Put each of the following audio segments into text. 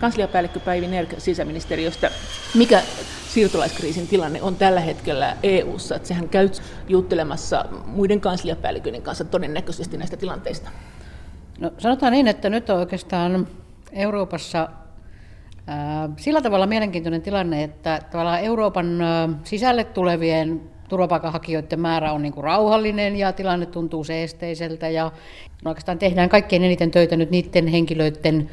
Kansliapäällikkö Päivi Nerk sisäministeriöstä. Mikä siirtolaiskriisin tilanne on tällä hetkellä EU:ssa? Että sehän käy juttelemassa muiden kansliapäälliköiden kanssa todennäköisesti näistä tilanteista. No, sanotaan niin, että nyt on oikeastaan Euroopassa sillä tavalla mielenkiintoinen tilanne, että tavallaan Euroopan sisälle tulevien turvapaikanhakijoiden määrä on niin kuin rauhallinen ja tilanne tuntuu seesteiseltä ja no oikeastaan tehdään kaikkein eniten töitä nyt niiden henkilöiden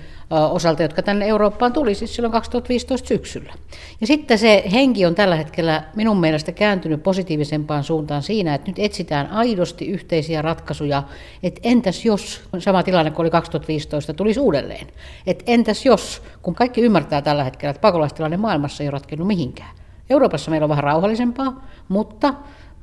osalta, jotka tänne Eurooppaan tuli siis silloin 2015 syksyllä. Ja sitten se henki on tällä hetkellä minun mielestä kääntynyt positiivisempaan suuntaan siinä, että nyt etsitään aidosti yhteisiä ratkaisuja, että entäs jos sama tilanne kuin oli 2015 tulisi uudelleen. Että entäs jos, kun kaikki ymmärtää tällä hetkellä, että pakolaistilanne maailmassa ei ole ratkennut mihinkään. Euroopassa meillä on vähän rauhallisempaa, mutta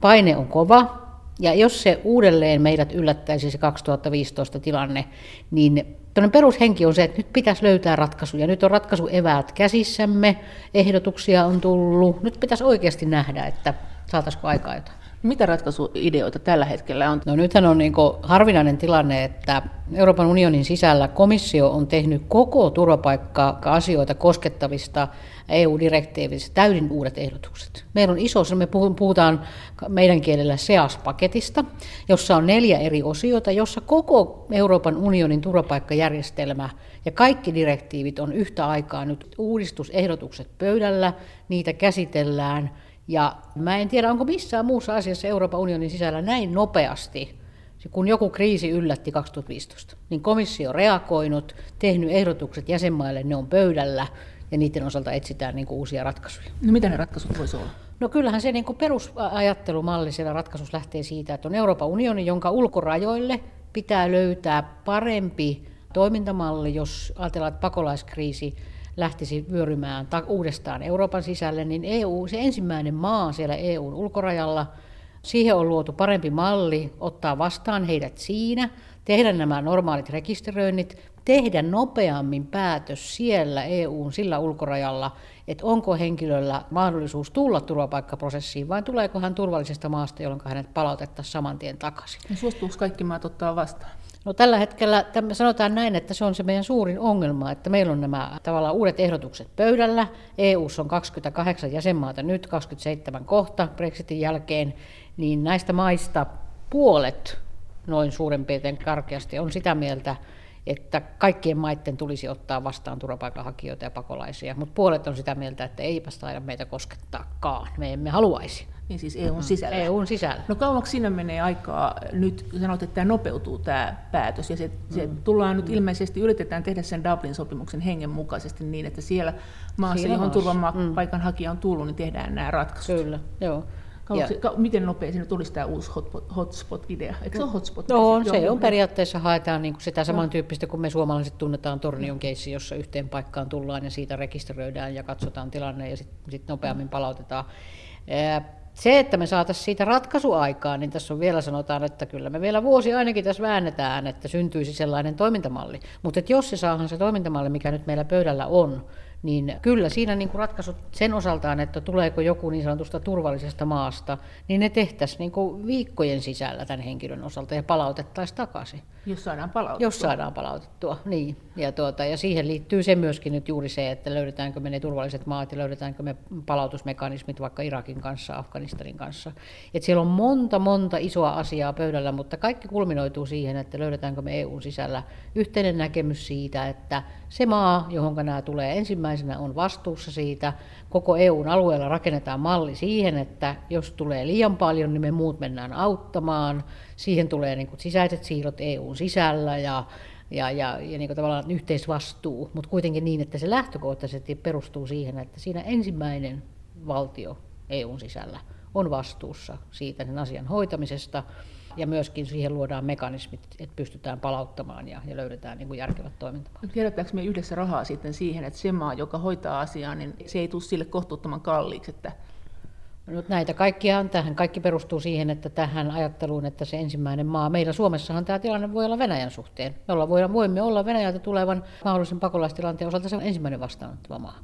paine on kova, ja jos se uudelleen meidät yllättäisi se 2015 tilanne, niin Tuollainen perushenki on se, että nyt pitäisi löytää ratkaisuja. Nyt on ratkaisueväät käsissämme, ehdotuksia on tullut. Nyt pitäisi oikeasti nähdä, että saataisiko aikaa jotain. Mitä ratkaisuideoita tällä hetkellä on? No nythän on niin harvinainen tilanne, että Euroopan unionin sisällä komissio on tehnyt koko turvapaikka-asioita koskettavista EU-direktiivistä täysin uudet ehdotukset. Meillä on iso, me puhutaan meidän kielellä SEAS-paketista, jossa on neljä eri osiota, jossa koko Euroopan unionin turvapaikkajärjestelmä ja kaikki direktiivit on yhtä aikaa nyt uudistusehdotukset pöydällä, niitä käsitellään – ja mä en tiedä, onko missään muussa asiassa Euroopan unionin sisällä näin nopeasti, kun joku kriisi yllätti 2015, niin komissio on reagoinut, tehnyt ehdotukset jäsenmaille, ne on pöydällä ja niiden osalta etsitään niin kuin uusia ratkaisuja. No mitä ne ratkaisut voisi olla? No kyllähän se niin kuin perusajattelumalli siellä ratkaisussa lähtee siitä, että on Euroopan unioni, jonka ulkorajoille pitää löytää parempi toimintamalli, jos ajatellaan, että pakolaiskriisi lähtisi vyörymään uudestaan Euroopan sisälle, niin EU, se ensimmäinen maa siellä EUn ulkorajalla, siihen on luotu parempi malli ottaa vastaan heidät siinä, tehdä nämä normaalit rekisteröinnit, tehdä nopeammin päätös siellä EUn sillä ulkorajalla, että onko henkilöllä mahdollisuus tulla turvapaikkaprosessiin vai tuleeko hän turvallisesta maasta, jolloin hänet palautettaisiin saman tien takaisin. Ja suostuuko kaikki maat ottaa vastaan? No tällä hetkellä sanotaan näin, että se on se meidän suurin ongelma, että meillä on nämä tavallaan uudet ehdotukset pöydällä. EU on 28 jäsenmaata nyt, 27 kohta Brexitin jälkeen, niin näistä maista puolet noin suurin piirtein karkeasti on sitä mieltä, että kaikkien maiden tulisi ottaa vastaan turvapaikanhakijoita ja pakolaisia, mutta puolet on sitä mieltä, että eipä taida meitä koskettaakaan, me emme haluaisi. Niin siis EUn mm. sisällä. EUn sisällä. No kauanko siinä menee aikaa nyt, sanoit, että tämä nopeutuu tämä päätös, ja se, se mm. tullaan nyt ilmeisesti, yritetään tehdä sen Dublin-sopimuksen hengen mukaisesti niin, että siellä maassa, Siinä johon turvapaikanhakija on tullut, niin tehdään nämä ratkaisut. Kyllä, joo. Ja, ka, miten nopea sinne tulisi tämä uusi hotspot-idea? Eikö se ole hotspot? No, se on, on periaatteessa haetaan niin kuin sitä samantyyppistä kuin me suomalaiset tunnetaan Tornion keissi, jossa yhteen paikkaan tullaan ja siitä rekisteröidään ja katsotaan tilanne ja sitten sit nopeammin palautetaan. Se, että me saataisiin siitä ratkaisuaikaa, niin tässä on vielä sanotaan, että kyllä me vielä vuosi ainakin tässä väännetään, että syntyisi sellainen toimintamalli. Mutta jos se saahan se toimintamalli, mikä nyt meillä pöydällä on, niin kyllä siinä niin kuin ratkaisut sen osaltaan, että tuleeko joku niin sanotusta turvallisesta maasta, niin ne tehtäisiin niin kuin viikkojen sisällä tämän henkilön osalta ja palautettaisiin takaisin. Jos saadaan palautettua. Jos saadaan palautettua, niin. Ja, tuota, ja siihen liittyy se myöskin nyt juuri se, että löydetäänkö me ne turvalliset maat ja löydetäänkö me palautusmekanismit vaikka Irakin kanssa, Afganistanin kanssa. Et siellä on monta, monta isoa asiaa pöydällä, mutta kaikki kulminoituu siihen, että löydetäänkö me EUn sisällä yhteinen näkemys siitä, että se maa, johon nämä tulee ensimmäisenä, on vastuussa siitä. Koko EUn alueella rakennetaan malli siihen, että jos tulee liian paljon, niin me muut mennään auttamaan. Siihen tulee niin kuin sisäiset siirrot EUn sisällä ja, ja, ja, ja niin kuin tavallaan yhteisvastuu, mutta kuitenkin niin, että se lähtökohtaisesti perustuu siihen, että siinä ensimmäinen valtio EUn sisällä on vastuussa siitä sen asian hoitamisesta ja myöskin siihen luodaan mekanismit, että pystytään palauttamaan ja, ja löydetään niin kuin järkevät toimintamallit. Tiedetäänkö me yhdessä rahaa sitten siihen, että se maa, joka hoitaa asiaa, niin se ei tule sille kohtuuttoman kalliiksi, että No, näitä kaikkia tähän kaikki perustuu siihen, että tähän ajatteluun, että se ensimmäinen maa, meillä Suomessahan tämä tilanne voi olla Venäjän suhteen. Me olla, voimme olla Venäjältä tulevan mahdollisen pakolaistilanteen osalta se on ensimmäinen vastaanottava maa.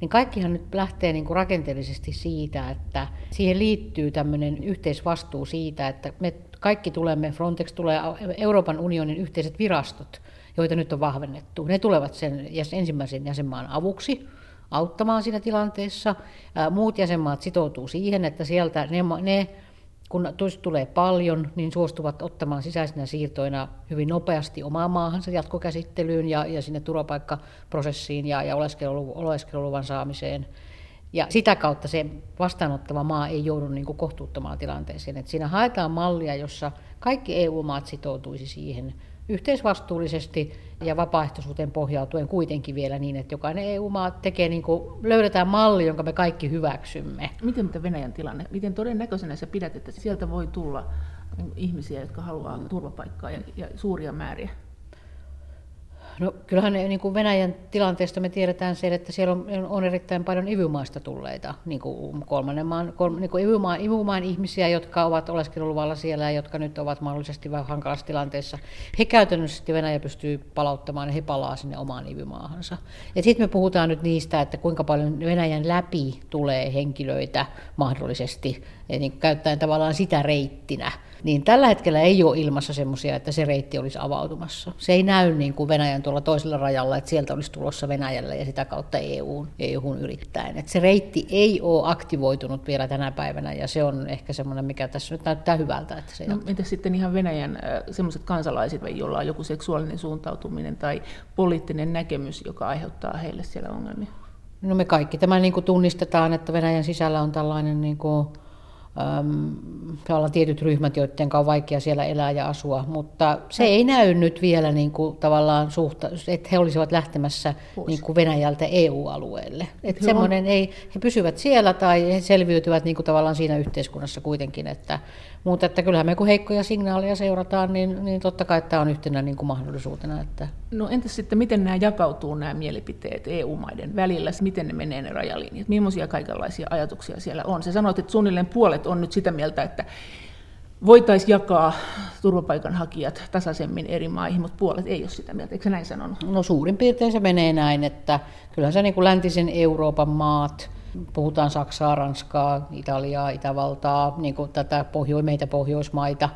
Niin kaikkihan nyt lähtee niin kuin rakenteellisesti siitä, että siihen liittyy tämmöinen yhteisvastuu siitä, että me kaikki tulemme, Frontex tulee, Euroopan unionin yhteiset virastot, joita nyt on vahvennettu. Ne tulevat sen ensimmäisen jäsenmaan avuksi auttamaan siinä tilanteessa. Muut jäsenmaat sitoutuu siihen, että sieltä ne, ne kun tulee paljon, niin suostuvat ottamaan sisäisenä siirtoina hyvin nopeasti omaan maahansa jatkokäsittelyyn ja, ja sinne turvapaikkaprosessiin ja, ja oleskeluluvan saamiseen. Ja sitä kautta se vastaanottava maa ei joudu niin kuin kohtuuttomaan tilanteeseen. Et siinä haetaan mallia, jossa kaikki EU-maat sitoutuisi siihen yhteisvastuullisesti ja vapaaehtoisuuteen pohjautuen kuitenkin vielä niin, että jokainen EU-maa tekee, niin kuin, löydetään malli, jonka me kaikki hyväksymme. Miten tämä Venäjän tilanne, miten todennäköisenä sä pidät, että sieltä voi tulla ihmisiä, jotka haluaa turvapaikkaa ja, ja suuria määriä? No kyllähän niin kuin Venäjän tilanteesta me tiedetään se, että siellä on, on erittäin paljon ivymaista tulleita, niin kuin kolmannen maan, kol, niin kuin ivymaan, ivymaan ihmisiä, jotka ovat oleskeluluvalla siellä ja jotka nyt ovat mahdollisesti vähän hankalassa tilanteessa. He käytännössä Venäjä pystyy palauttamaan ja he palaa sinne omaan ivymaahansa. Ja sitten me puhutaan nyt niistä, että kuinka paljon Venäjän läpi tulee henkilöitä mahdollisesti, niin käyttäen tavallaan sitä reittinä niin tällä hetkellä ei ole ilmassa semmoisia, että se reitti olisi avautumassa. Se ei näy niin kuin Venäjän tuolla toisella rajalla, että sieltä olisi tulossa Venäjälle ja sitä kautta EUn, EUn yrittäen. Että se reitti ei ole aktivoitunut vielä tänä päivänä ja se on ehkä semmoinen, mikä tässä nyt näyttää hyvältä. Että se no, mitä sitten ihan Venäjän semmoiset kansalaiset, joilla on joku seksuaalinen suuntautuminen tai poliittinen näkemys, joka aiheuttaa heille siellä ongelmia? No me kaikki tämä niin kuin tunnistetaan, että Venäjän sisällä on tällainen niin kuin Täällä on tietyt ryhmät, joiden on vaikea siellä elää ja asua, mutta se ei näy nyt vielä niin kuin tavallaan suhta, että he olisivat lähtemässä niin kuin Venäjältä EU-alueelle. Että semmoinen ei, he pysyvät siellä tai he selviytyvät niin kuin tavallaan siinä yhteiskunnassa kuitenkin, että mutta että kyllähän me kun heikkoja signaaleja seurataan, niin, niin totta kai tämä on yhtenä niin kuin mahdollisuutena. Että... No entäs sitten, miten nämä jakautuu nämä mielipiteet EU-maiden välillä? Miten ne menee ne rajalinjat? Millaisia kaikenlaisia ajatuksia siellä on? Se sanoit, että suunnilleen puolet on nyt sitä mieltä, että voitaisiin jakaa turvapaikanhakijat tasaisemmin eri maihin, mutta puolet ei ole sitä mieltä. Eikö näin sanonut? No suurin piirtein se menee näin, että kyllähän se niin kuin läntisen Euroopan maat, puhutaan Saksaa, Ranskaa, Italiaa, Itävaltaa, niin kuin tätä pohjo- meitä Pohjoismaita,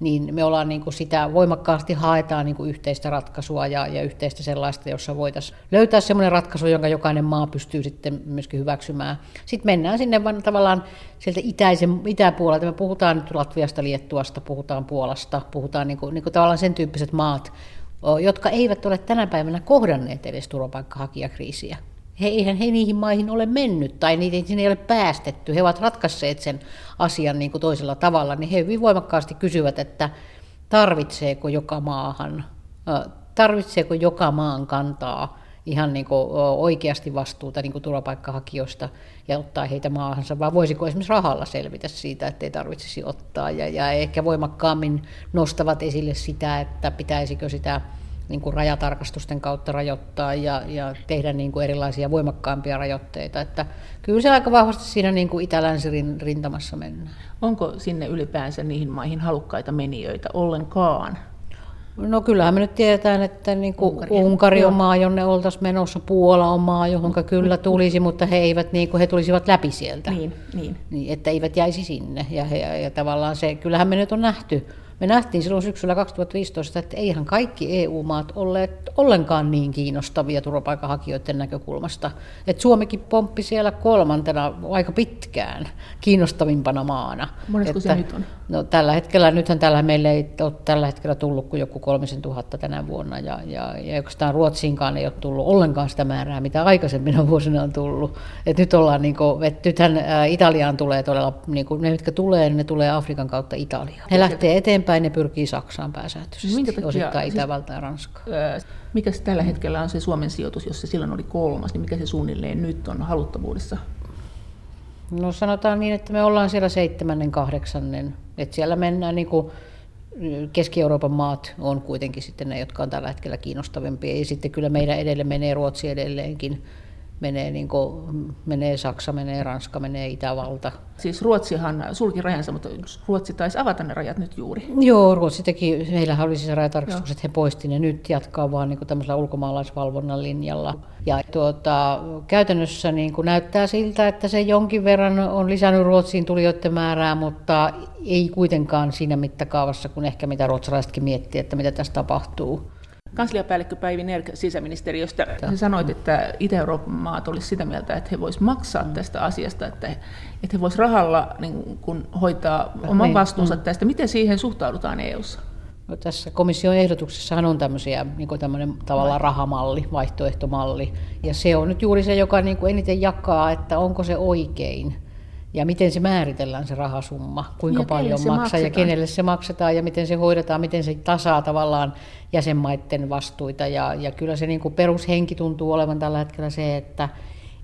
niin me ollaan niin kuin sitä voimakkaasti haetaan niin kuin yhteistä ratkaisua ja, ja yhteistä sellaista, jossa voitaisiin löytää sellainen ratkaisu, jonka jokainen maa pystyy sitten myöskin hyväksymään. Sitten mennään sinne vaan tavallaan sieltä itäisen, itäpuolelta. Me puhutaan nyt Latviasta, Liettuasta, puhutaan Puolasta, puhutaan niin kuin, niin kuin tavallaan sen tyyppiset maat, jotka eivät ole tänä päivänä kohdanneet edes turvapaikkahakijakriisiä he, eihän he niihin maihin ole mennyt tai niitä sinne ei ole päästetty. He ovat ratkaisseet sen asian niin kuin toisella tavalla, niin he hyvin voimakkaasti kysyvät, että tarvitseeko joka maahan, tarvitseeko joka maan kantaa ihan niin kuin oikeasti vastuuta niin kuin turvapaikkahakijoista ja ottaa heitä maahansa, vai voisiko esimerkiksi rahalla selvitä siitä, että ei tarvitsisi ottaa. Ja, ja ehkä voimakkaammin nostavat esille sitä, että pitäisikö sitä niin kuin rajatarkastusten kautta rajoittaa ja, ja tehdä niin kuin erilaisia voimakkaampia rajoitteita. Että kyllä se aika vahvasti siinä niin kuin itä-länsirin rintamassa mennään. Onko sinne ylipäänsä niihin maihin halukkaita menijöitä ollenkaan? No kyllähän me nyt tiedetään, että niin kuin Unkari. Unkari on maa, jonne oltaisiin menossa, Puola on maa, johon kyllä tulisi, mutta he, eivät, niin kuin, he tulisivat läpi sieltä. Niin, niin. niin että eivät jäisi sinne. Ja, he, ja tavallaan se, kyllähän me nyt on nähty me nähtiin silloin syksyllä 2015, että eihän kaikki EU-maat olleet ollenkaan niin kiinnostavia turvapaikanhakijoiden näkökulmasta. Että Suomikin pomppi siellä kolmantena aika pitkään kiinnostavimpana maana. Monesko se nyt on? No, tällä hetkellä, nythän täällä meille ei ole tällä hetkellä tullut kuin joku kolmisen tuhatta tänä vuonna, ja, ja, ja oikeastaan Ruotsiinkaan ei ole tullut ollenkaan sitä määrää, mitä aikaisemmin vuosina on tullut. Et nyt ollaan, niin kuin, että nythän Italiaan tulee todella, niin kuin, ne mitkä tulee, niin ne tulee Afrikan kautta Italiaan. He lähtee eteenpäin, ne pyrkii Saksaan pääsääntöisesti, Minkä takia, osittain siis, Itävaltaan ja Ranskaan. mikä se tällä hetkellä on se Suomen sijoitus, jos se silloin oli kolmas, niin mikä se suunnilleen nyt on haluttavuudessa? No sanotaan niin, että me ollaan siellä seitsemännen, kahdeksannen. Että siellä mennään niin kuin Keski-Euroopan maat on kuitenkin sitten ne, jotka on tällä hetkellä kiinnostavimpia. Ja sitten kyllä meidän edelle menee Ruotsi edelleenkin menee, niin kuin, menee Saksa, menee Ranska, menee Itävalta. Siis Ruotsihan sulki rajansa, mutta Ruotsi taisi avata ne rajat nyt juuri. Joo, Ruotsi teki, meillä oli siis rajatarkastukset, he poisti ne nyt, jatkaa vaan niin kuin tämmöisellä ulkomaalaisvalvonnan linjalla. Ja tuota, käytännössä niin kuin näyttää siltä, että se jonkin verran on lisännyt Ruotsiin tulijoiden määrää, mutta ei kuitenkaan siinä mittakaavassa kuin ehkä mitä ruotsalaisetkin miettii, että mitä tässä tapahtuu. Kansliapäällikkö Päivi Nerk sisäministeriöstä, sä sanoit, että Itä-Euroopan maat olisivat sitä mieltä, että he voisivat maksaa mm. tästä asiasta, että he, että he voisivat rahalla niin kun hoitaa oman niin, vastuunsa mm. tästä. Miten siihen suhtaudutaan EU:ssa? No, tässä komission ehdotuksessa on tämmöisiä, niin kuin tämmöinen tavallaan rahamalli, vaihtoehtomalli, ja se on nyt juuri se, joka niin kuin eniten jakaa, että onko se oikein ja miten se määritellään se rahasumma, kuinka ja paljon maksaa maksetaan. ja kenelle se maksetaan ja miten se hoidetaan, miten se tasaa tavallaan jäsenmaiden vastuita. Ja, ja kyllä se niin kuin perushenki tuntuu olevan tällä hetkellä se, että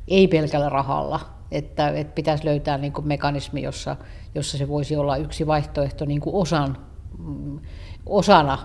ei pelkällä rahalla, että, että pitäisi löytää niin kuin mekanismi, jossa, jossa se voisi olla yksi vaihtoehto niin kuin osan, mm, osana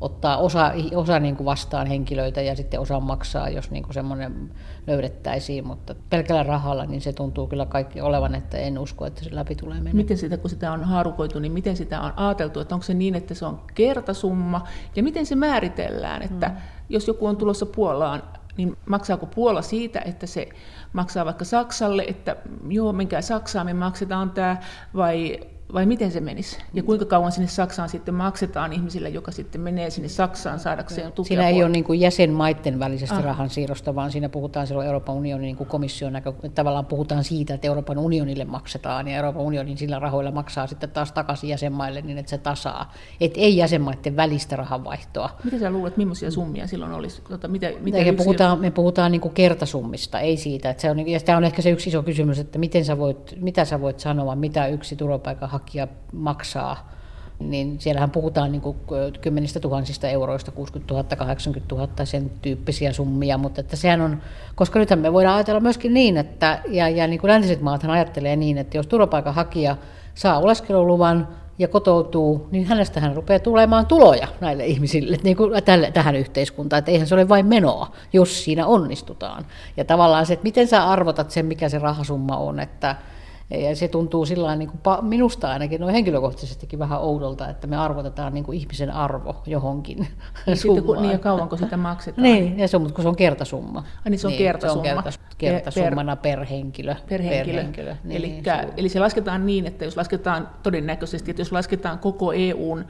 ottaa osa, osa niin kuin vastaan henkilöitä ja sitten osa maksaa, jos niin kuin semmoinen löydettäisiin, mutta pelkällä rahalla niin se tuntuu kyllä kaikki olevan, että en usko, että se läpi tulee mennä. Miten sitä, kun sitä on haarukoitu, niin miten sitä on ajateltu, että onko se niin, että se on kertasumma ja miten se määritellään, että mm. jos joku on tulossa Puolaan, niin maksaako Puola siitä, että se maksaa vaikka Saksalle, että joo, menkää Saksaan, me maksetaan tämä, vai vai miten se menisi? Ja kuinka kauan sinne Saksaan sitten maksetaan ihmisille, joka sitten menee sinne Saksaan saadakseen tukea? Siinä ei ole niin kuin jäsenmaiden välisestä ah. rahansiirrosta, vaan siinä puhutaan silloin Euroopan unionin niin kuin komission näkö, tavallaan puhutaan siitä, että Euroopan unionille maksetaan ja Euroopan unionin sillä rahoilla maksaa sitten taas takaisin jäsenmaille niin, että se tasaa. Että ei jäsenmaiden välistä rahanvaihtoa. Mitä sä luulet, millaisia summia silloin olisi? Tota, mitä, mitä me, puhutaan, me puhutaan niin kuin kertasummista, ei siitä. Että se on, ja tämä on ehkä se yksi iso kysymys, että miten sä voit, mitä sä voit sanoa, mitä yksi turvapaikanhakija hakija maksaa, niin siellähän puhutaan niin kymmenistä tuhansista euroista, 60 000, 80 000, sen tyyppisiä summia, mutta että sehän on, koska nythän me voidaan ajatella myöskin niin, että, ja, ja niin kuin läntiset maathan ajattelee niin, että jos turvapaikanhakija saa oleskeluluvan ja kotoutuu, niin hänestähän rupeaa tulemaan tuloja näille ihmisille, niin kuin tälle, tähän yhteiskuntaan. Että eihän se ole vain menoa, jos siinä onnistutaan. Ja tavallaan se, että miten sä arvotat sen, mikä se rahasumma on, että, ja se tuntuu sillä niin kuin minusta ainakin noin henkilökohtaisestikin vähän oudolta, että me arvotetaan niin kuin ihmisen arvo johonkin niin, sitten, kun, niin ja kauanko sitä maksetaan. Niin, ja se on, mutta kun se on kertasumma. Ai niin se on niin, kertasumma. Se on kertas, kertasummana per, per henkilö. Per henkilö. Per henkilö. Niin, Elikkä, eli se lasketaan niin, että jos lasketaan todennäköisesti, että jos lasketaan koko EUn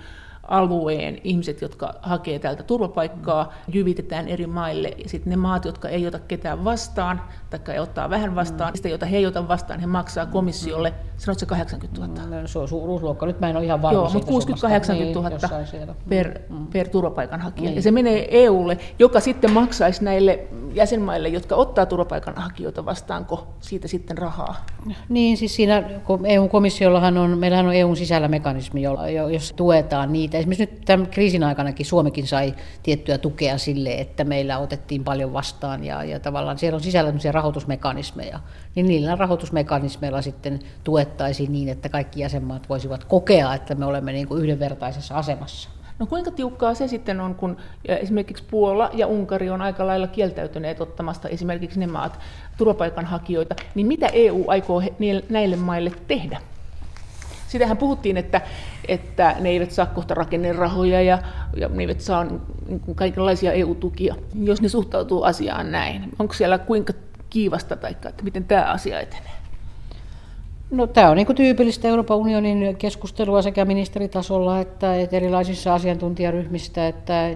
alueen ihmiset, jotka hakee täältä turvapaikkaa, jyvitetään eri maille. Ja sitten ne maat, jotka ei ota ketään vastaan, tai ei ottaa vähän vastaan, mm. niistä, joita he ei ota vastaan, he maksaa komissiolle, sanotko se 80 000? Mm, se on suuruusluokka, nyt mä en ole ihan varma Joo, mutta 60-80 000 niin, per, mm. per turvapaikanhakija. Niin. Ja se menee EUlle, joka sitten maksaisi näille jäsenmaille, jotka ottaa turvapaikanhakijoita vastaanko siitä sitten rahaa? Niin, siis siinä EU-komissiollahan on, meillähän on EUn sisällä mekanismi, jolla, jos tuetaan niitä. Esimerkiksi nyt tämän kriisin aikanakin Suomikin sai tiettyä tukea sille, että meillä otettiin paljon vastaan ja, ja tavallaan siellä on sisällä rahoitusmekanismeja, niin niillä rahoitusmekanismeilla sitten tuettaisiin niin, että kaikki jäsenmaat voisivat kokea, että me olemme niin kuin yhdenvertaisessa asemassa. No kuinka tiukkaa se sitten on, kun esimerkiksi Puola ja Unkari on aika lailla kieltäytyneet ottamasta esimerkiksi ne maat turvapaikanhakijoita, niin mitä EU aikoo näille maille tehdä? Sitähän puhuttiin, että, että ne eivät saa kohta rakennerahoja ja, ja ne eivät saa niin kaikenlaisia EU-tukia, jos ne suhtautuu asiaan näin. Onko siellä kuinka kiivasta tai että miten tämä asia etenee? No, tämä on niin tyypillistä Euroopan unionin keskustelua sekä ministeritasolla että, että erilaisissa asiantuntijaryhmistä, että,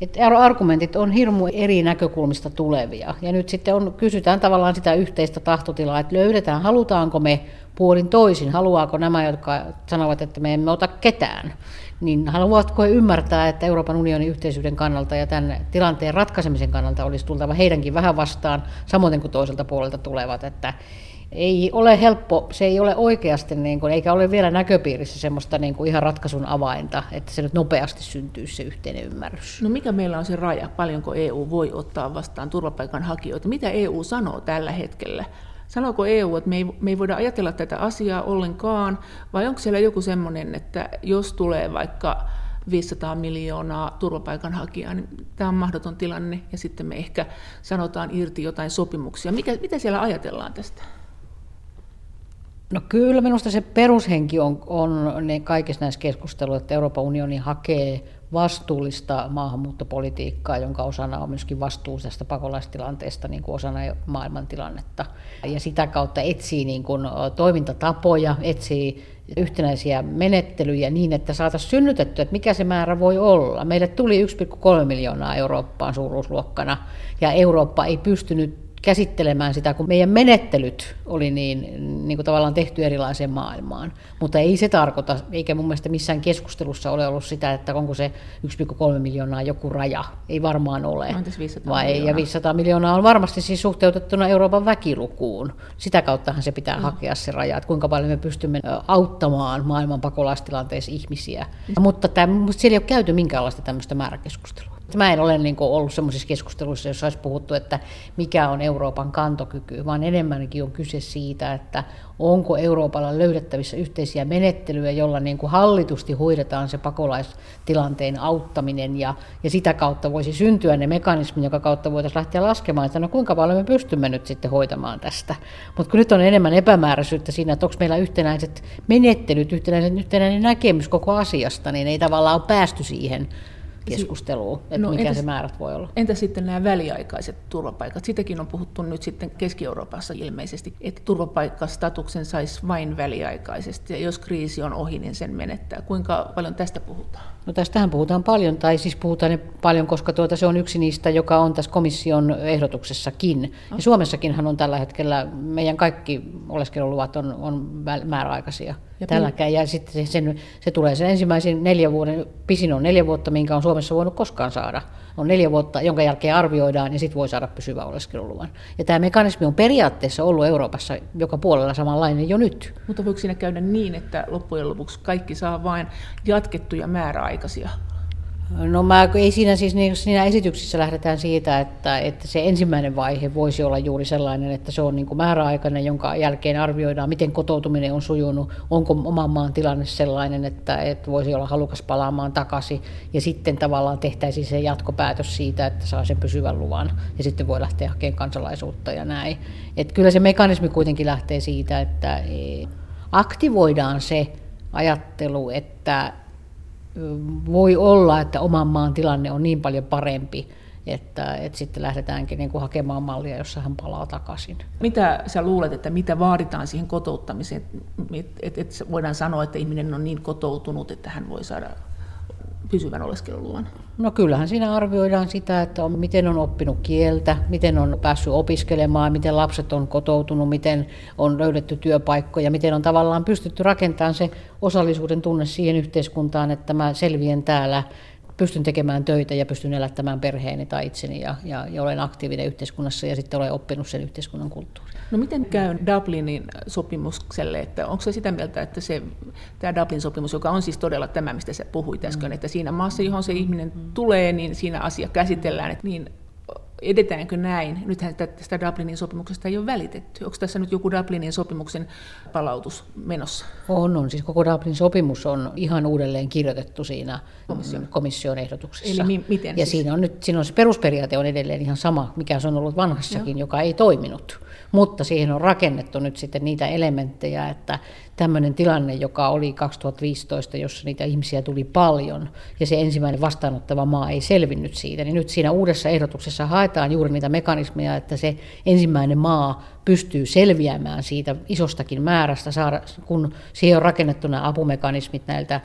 että argumentit on hirmu eri näkökulmista tulevia. Ja nyt sitten on, kysytään tavallaan sitä yhteistä tahtotilaa, että löydetään, halutaanko me puolin toisin, haluaako nämä, jotka sanovat, että me emme ota ketään, niin haluavatko he ymmärtää, että Euroopan unionin yhteisyyden kannalta ja tämän tilanteen ratkaisemisen kannalta olisi tultava heidänkin vähän vastaan, samoin kuin toiselta puolelta tulevat, että ei ole helppo, se ei ole oikeasti, niin kuin, eikä ole vielä näköpiirissä semmoista niin kuin ihan ratkaisun avainta, että se nyt nopeasti syntyy se yhteinen ymmärrys. No mikä meillä on se raja, paljonko EU voi ottaa vastaan turvapaikanhakijoita? Mitä EU sanoo tällä hetkellä? Sanooko EU, että me ei, me ei voida ajatella tätä asiaa ollenkaan, vai onko siellä joku semmoinen, että jos tulee vaikka 500 miljoonaa turvapaikanhakijaa, niin tämä on mahdoton tilanne, ja sitten me ehkä sanotaan irti jotain sopimuksia. Mikä, mitä siellä ajatellaan tästä? No kyllä minusta se perushenki on, on ne kaikissa näissä keskusteluissa, että Euroopan unioni hakee vastuullista maahanmuuttopolitiikkaa, jonka osana on myöskin vastuu tästä pakolaistilanteesta niin kuin osana maailmantilannetta. Ja sitä kautta etsii niin kuin toimintatapoja, etsii yhtenäisiä menettelyjä niin, että saataisiin synnytettyä, että mikä se määrä voi olla. Meille tuli 1,3 miljoonaa Eurooppaan suuruusluokkana, ja Eurooppa ei pystynyt käsittelemään sitä, kun meidän menettelyt oli niin, niin kuin tavallaan tehty erilaiseen maailmaan. Mutta ei se tarkoita, eikä mun mielestä missään keskustelussa ole ollut sitä, että onko se 1,3 miljoonaa joku raja. Ei varmaan ole. Entäs 500 Vai, miljoonaa? ja 500 miljoonaa on varmasti siis suhteutettuna Euroopan väkilukuun. Sitä kauttahan se pitää mm. hakea se raja, että kuinka paljon me pystymme auttamaan maailman pakolaistilanteessa ihmisiä. Mm. Mutta tämä, siellä ei ole käyty minkäänlaista tämmöistä määräkeskustelua. Mä en ole niin kuin ollut sellaisissa keskusteluissa, jossa olisi puhuttu, että mikä on Euroopan kantokyky, vaan enemmänkin on kyse siitä, että onko Euroopalla löydettävissä yhteisiä menettelyjä, jolla niin kuin hallitusti hoidetaan se pakolaistilanteen auttaminen ja, ja sitä kautta voisi syntyä ne mekanismit, joka kautta voitaisiin lähteä laskemaan, että no kuinka paljon me pystymme nyt sitten hoitamaan tästä. Mutta kun nyt on enemmän epämääräisyyttä siinä, että onko meillä yhtenäiset menettelyt, yhtenäinen, yhtenäinen näkemys koko asiasta, niin ei tavallaan ole päästy siihen keskusteluun, että no, mikä entäs, se määrät voi olla. Entä sitten nämä väliaikaiset turvapaikat? Sitäkin on puhuttu nyt sitten Keski-Euroopassa ilmeisesti, että turvapaikkastatuksen saisi vain väliaikaisesti, ja jos kriisi on ohi, niin sen menettää. Kuinka paljon tästä puhutaan? No tästähän puhutaan paljon, tai siis puhutaan paljon, koska tuota, se on yksi niistä, joka on tässä komission ehdotuksessakin. Ja Suomessakinhan on tällä hetkellä, meidän kaikki oleskeluluvat on, on määräaikaisia. Ja tälläkään. Ja sitten se, sen, se tulee sen ensimmäisen neljän vuoden, pisin on neljä vuotta, minkä on Suomessa voinut koskaan saada. On neljä vuotta, jonka jälkeen arvioidaan ja sitten voi saada pysyvä oleskeluluvan. Ja tämä mekanismi on periaatteessa ollut Euroopassa joka puolella samanlainen jo nyt. Mutta voiko siinä käydä niin, että loppujen lopuksi kaikki saa vain jatkettuja määräaikaisia No mä, ei siinä siis niin, siinä esityksissä lähdetään siitä, että, että se ensimmäinen vaihe voisi olla juuri sellainen, että se on niin kuin määräaikainen, jonka jälkeen arvioidaan, miten kotoutuminen on sujunut, onko oman maan tilanne sellainen, että, että voisi olla halukas palaamaan takaisin, ja sitten tavallaan tehtäisiin se jatkopäätös siitä, että saa sen pysyvän luvan, ja sitten voi lähteä hakemaan kansalaisuutta ja näin. Et kyllä se mekanismi kuitenkin lähtee siitä, että e, aktivoidaan se ajattelu, että voi olla, että oman maan tilanne on niin paljon parempi, että, että sitten lähdetäänkin niin kuin hakemaan mallia, jossa hän palaa takaisin. Mitä sä luulet, että mitä vaaditaan siihen kotouttamiseen? Että et voidaan sanoa, että ihminen on niin kotoutunut, että hän voi saada pysyvän oleskeluluvan? No kyllähän siinä arvioidaan sitä, että on, miten on oppinut kieltä, miten on päässyt opiskelemaan, miten lapset on kotoutunut, miten on löydetty työpaikkoja, miten on tavallaan pystytty rakentamaan se osallisuuden tunne siihen yhteiskuntaan, että mä selviän täällä pystyn tekemään töitä ja pystyn elättämään perheeni tai itseni ja, ja, ja olen aktiivinen yhteiskunnassa ja sitten olen oppinut sen yhteiskunnan kulttuurin. No miten käy Dublinin sopimukselle, että onko se sitä mieltä, että se, tämä Dublin-sopimus, joka on siis todella tämä, mistä sä puhuit äsken, mm. että siinä maassa, johon se ihminen tulee, niin siinä asia käsitellään, että niin edetäänkö näin? Nythän tästä Dublinin sopimuksesta ei ole välitetty. Onko tässä nyt joku Dublinin sopimuksen palautus menossa? On, on. Siis koko Dublinin sopimus on ihan uudelleen kirjoitettu siinä komission, komission ehdotuksessa. Eli mi- miten Ja siis? siinä on nyt siinä on se perusperiaate on edelleen ihan sama, mikä se on ollut vanhassakin, Joo. joka ei toiminut. Mutta siihen on rakennettu nyt sitten niitä elementtejä, että tämmöinen tilanne, joka oli 2015, jossa niitä ihmisiä tuli paljon, ja se ensimmäinen vastaanottava maa ei selvinnyt siitä, niin nyt siinä uudessa ehdotuksessa haetaan juuri niitä mekanismeja, että se ensimmäinen maa pystyy selviämään siitä isostakin määrästä, kun siihen on rakennettu nämä apumekanismit näiltä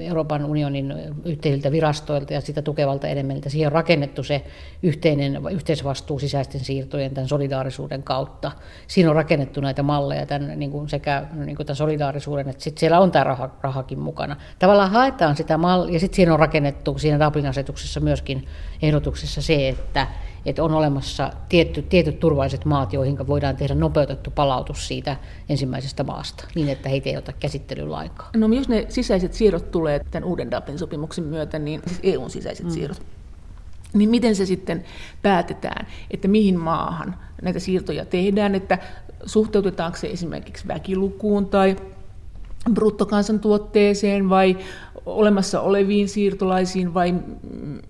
Euroopan unionin yhteisiltä virastoilta ja sitä tukevalta elementiltä. Siihen on rakennettu se yhteinen, yhteisvastuu sisäisten siirtojen tämän solidaarisuuden kautta. Siinä on rakennettu näitä malleja tämän, niin kuin sekä niin kuin tämän solidaarisuuden, että sitten siellä on tämä rah, rahakin mukana. Tavallaan haetaan sitä mallia, ja sitten siinä on rakennettu siinä Dublin-asetuksessa myöskin ehdotuksessa se, että että on olemassa tietty, tietyt turvalliset maat, joihin voidaan tehdä nopeutettu palautus siitä ensimmäisestä maasta, niin että heitä ei ota käsittelyyn lainkaan. No jos ne sisäiset siirrot tulee tämän uuden Dublin-sopimuksen myötä, niin siis EUn sisäiset mm. siirrot, niin miten se sitten päätetään, että mihin maahan näitä siirtoja tehdään, että suhteutetaanko se esimerkiksi väkilukuun tai bruttokansantuotteeseen vai olemassa oleviin siirtolaisiin vai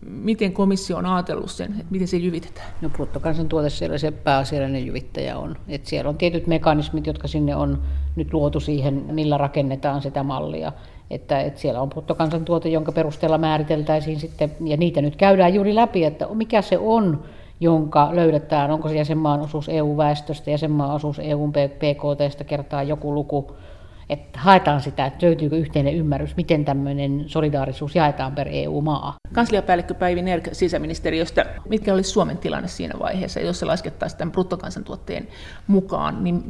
miten komissio on ajatellut sen, että miten se jyvitetään? No bruttokansantuote siellä se pääasiallinen jyvittäjä on. Et siellä on tietyt mekanismit, jotka sinne on nyt luotu siihen, millä rakennetaan sitä mallia. että, että siellä on bruttokansantuote, jonka perusteella määriteltäisiin sitten, ja niitä nyt käydään juuri läpi, että mikä se on, jonka löydetään, onko se jäsenmaan osuus EU-väestöstä, jäsenmaan osuus EUn PKTstä kertaa joku luku, että haetaan sitä, että löytyykö yhteinen ymmärrys, miten tämmöinen solidaarisuus jaetaan per EU-maa. Kansliapäällikkö Päivi Nerk sisäministeriöstä, mitkä olisi Suomen tilanne siinä vaiheessa, jos se laskettaisiin tämän bruttokansantuotteen mukaan? Niin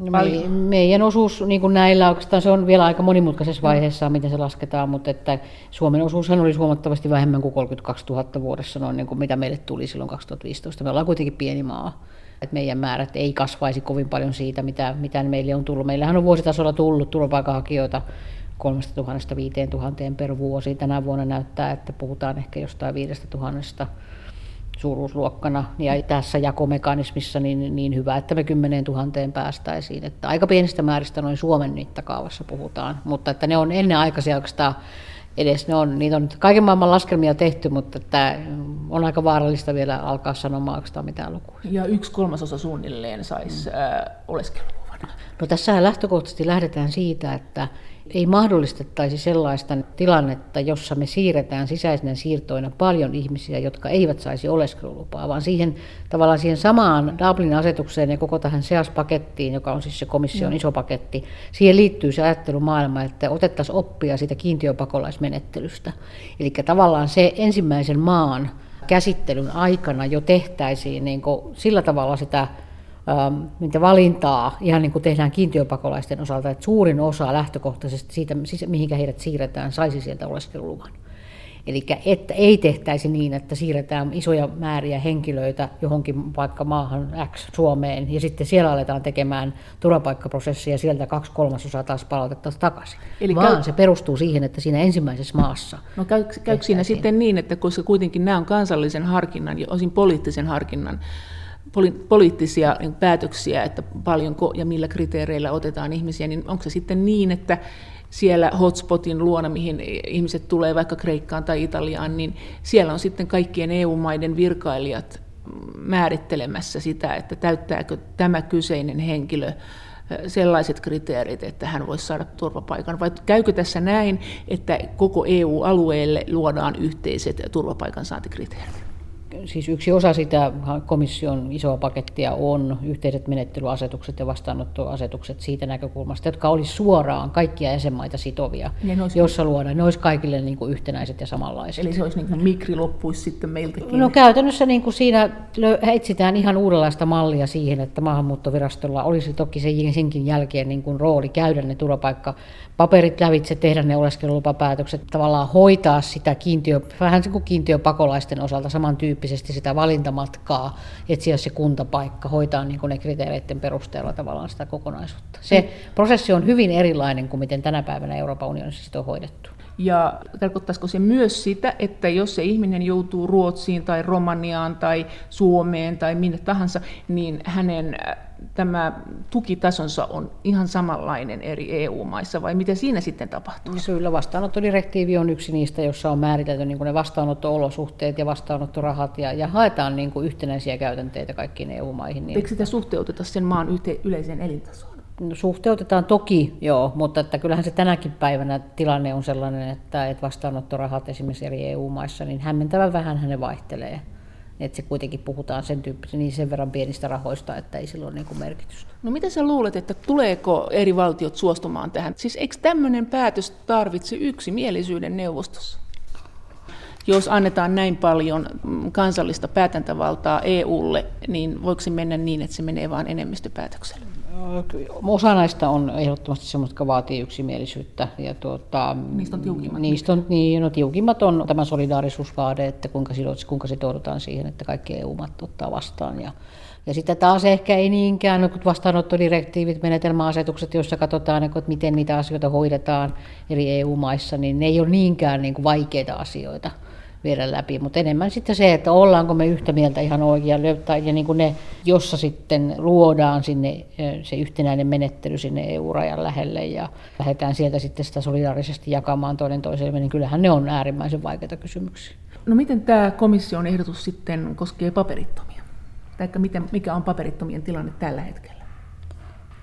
no paljon... Me, meidän osuus niin kuin näillä oikeastaan se on vielä aika monimutkaisessa vaiheessa, miten se lasketaan, mutta että Suomen osuushan oli huomattavasti vähemmän kuin 32 000 vuodessa, noin niin kuin mitä meille tuli silloin 2015. Me ollaan kuitenkin pieni maa että meidän määrät ei kasvaisi kovin paljon siitä, mitä, mitä meille on tullut. Meillähän on vuositasolla tullut turvapaikanhakijoita 3000 5000 per vuosi. Tänä vuonna näyttää, että puhutaan ehkä jostain 5000 suuruusluokkana. Ja tässä jakomekanismissa niin, niin hyvä, että me 10 000 päästäisiin. Että aika pienistä määristä noin Suomen mittakaavassa puhutaan, mutta että ne on ennen aikaisia oikeastaan edes ne on, niitä on kaiken maailman laskelmia tehty, mutta että on aika vaarallista vielä alkaa sanomaan oikeastaan mitään lukuja. Ja yksi kolmasosa suunnilleen saisi mm. äh, oleskeluluvan. No tässä lähtökohtaisesti lähdetään siitä, että ei mahdollistettaisi sellaista tilannetta, jossa me siirretään sisäisenä siirtoina paljon ihmisiä, jotka eivät saisi oleskelulupaa, vaan siihen tavallaan siihen samaan Dublin-asetukseen ja koko tähän SEAS-pakettiin, joka on siis se komission no. iso paketti, siihen liittyy se ajattelumaailma, että otettaisiin oppia siitä kiintiöpakolaismenettelystä. Eli tavallaan se ensimmäisen maan käsittelyn aikana jo tehtäisiin niin sillä tavalla sitä mitä valintaa ihan niin kuin tehdään kiintiöpakolaisten osalta, että suurin osa lähtökohtaisesti siitä, mihinkä heidät siirretään, saisi sieltä oleskeluluvan. Eli että ei tehtäisi niin, että siirretään isoja määriä henkilöitä johonkin vaikka maahan X Suomeen ja sitten siellä aletaan tekemään turvapaikkaprosessia ja sieltä kaksi kolmasosaa taas palautettaisiin takaisin. Eli Vaan käy... se perustuu siihen, että siinä ensimmäisessä maassa. No käy, käykö siinä sitten niin, että koska kuitenkin nämä on kansallisen harkinnan ja osin poliittisen harkinnan poli- poliittisia niin päätöksiä, että paljonko ja millä kriteereillä otetaan ihmisiä, niin onko se sitten niin, että siellä hotspotin luona, mihin ihmiset tulee vaikka Kreikkaan tai Italiaan, niin siellä on sitten kaikkien EU-maiden virkailijat määrittelemässä sitä, että täyttääkö tämä kyseinen henkilö sellaiset kriteerit, että hän voisi saada turvapaikan, vai käykö tässä näin, että koko EU-alueelle luodaan yhteiset turvapaikansaantikriteerit? Siis yksi osa sitä komission isoa pakettia on yhteiset menettelyasetukset ja vastaanottoasetukset siitä näkökulmasta, jotka olisi suoraan kaikkia jäsenmaita sitovia, olisi, jossa luodaan, ne olisi kaikille niin kuin yhtenäiset ja samanlaiset. Eli se olisi niin kuin mikri loppuisi sitten meiltäkin? No käytännössä niin kuin siinä etsitään ihan uudenlaista mallia siihen, että maahanmuuttovirastolla olisi toki senkin jälkeen niin kuin rooli käydä ne turvapaikkapaperit lävitse, tehdä ne oleskelulupapäätökset, tavallaan hoitaa sitä kiintiö, vähän niin kuin kiintiöpakolaisten osalta samantyyppisesti tyyppisesti sitä valintamatkaa, etsiä se kuntapaikka, hoitaa niin ne kriteereiden perusteella tavallaan sitä kokonaisuutta. Se mm. prosessi on hyvin erilainen kuin miten tänä päivänä Euroopan unionissa sitä on hoidettu. Ja tarkoittaisiko se myös sitä, että jos se ihminen joutuu Ruotsiin tai Romaniaan tai Suomeen tai minne tahansa, niin hänen tämä tukitasonsa on ihan samanlainen eri EU-maissa, vai mitä siinä sitten tapahtuu? Kyllä, vastaanottodirektiivi on yksi niistä, jossa on määritelty niin ne vastaanotto-olosuhteet ja vastaanottorahat, ja, ja haetaan niin kuin yhtenäisiä käytänteitä kaikkiin EU-maihin. Niin... Eikö sitä suhteuteta sen maan yte- yleiseen elintasoon? No, suhteutetaan toki, joo, mutta että kyllähän se tänäkin päivänä tilanne on sellainen, että, että vastaanottorahat esimerkiksi eri EU-maissa, niin hämmentävän vähän ne vaihtelee että se kuitenkin puhutaan sen tyyppisen niin sen verran pienistä rahoista, että ei sillä ole niin kuin merkitystä. No mitä sä luulet, että tuleeko eri valtiot suostumaan tähän? Siis eikö tämmöinen päätös tarvitse yksimielisyyden neuvostossa? Jos annetaan näin paljon kansallista päätäntävaltaa EUlle, niin voiko se mennä niin, että se menee vain enemmistöpäätöksellä? Osa näistä on ehdottomasti semmoista, jotka vaatii yksimielisyyttä. Ja tuota, niistä on tiukimmat? Niistä on, niin, no, tiukimmat on tämä solidaarisuusvaade, että kuinka, sidot, kuinka sitoudutaan siihen, että kaikki EU-mat ottaa vastaan. Ja, ja sitten taas ehkä ei niinkään no, vastaanottodirektiivit, menetelmäasetukset, joissa katsotaan, niin että miten niitä asioita hoidetaan eri EU-maissa, niin ne ei ole niinkään niin kuin vaikeita asioita viedä läpi, mutta enemmän sitten se, että ollaanko me yhtä mieltä ihan oikein, ja niin kuin ne, jossa sitten luodaan sinne se yhtenäinen menettely sinne EU-rajan lähelle ja lähdetään sieltä sitten sitä solidaarisesti jakamaan toinen toiselle, niin kyllähän ne on äärimmäisen vaikeita kysymyksiä. No miten tämä komission ehdotus sitten koskee paperittomia? Tai mikä on paperittomien tilanne tällä hetkellä?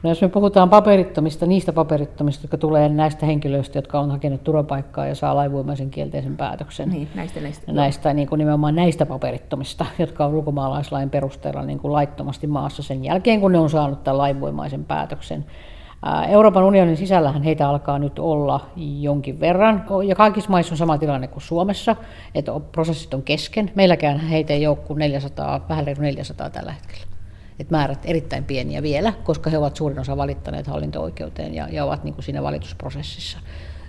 No jos me puhutaan paperittomista, niistä paperittomista, jotka tulee näistä henkilöistä, jotka on hakenut turvapaikkaa ja saa laivuimaisen kielteisen päätöksen. Niin, näistä, näistä. näistä niin kuin nimenomaan näistä paperittomista, jotka on ulkomaalaislain perusteella niin kuin laittomasti maassa sen jälkeen, kun ne on saanut tämän lainvoimaisen päätöksen. Euroopan unionin sisällähän heitä alkaa nyt olla jonkin verran, ja kaikissa maissa on sama tilanne kuin Suomessa, että prosessit on kesken. Meilläkään heitä ei ole kuin 400, vähän 400 tällä hetkellä. Et määrät erittäin pieniä vielä, koska he ovat suurin osa valittaneet hallinto-oikeuteen ja, ja ovat niin kuin siinä valitusprosessissa.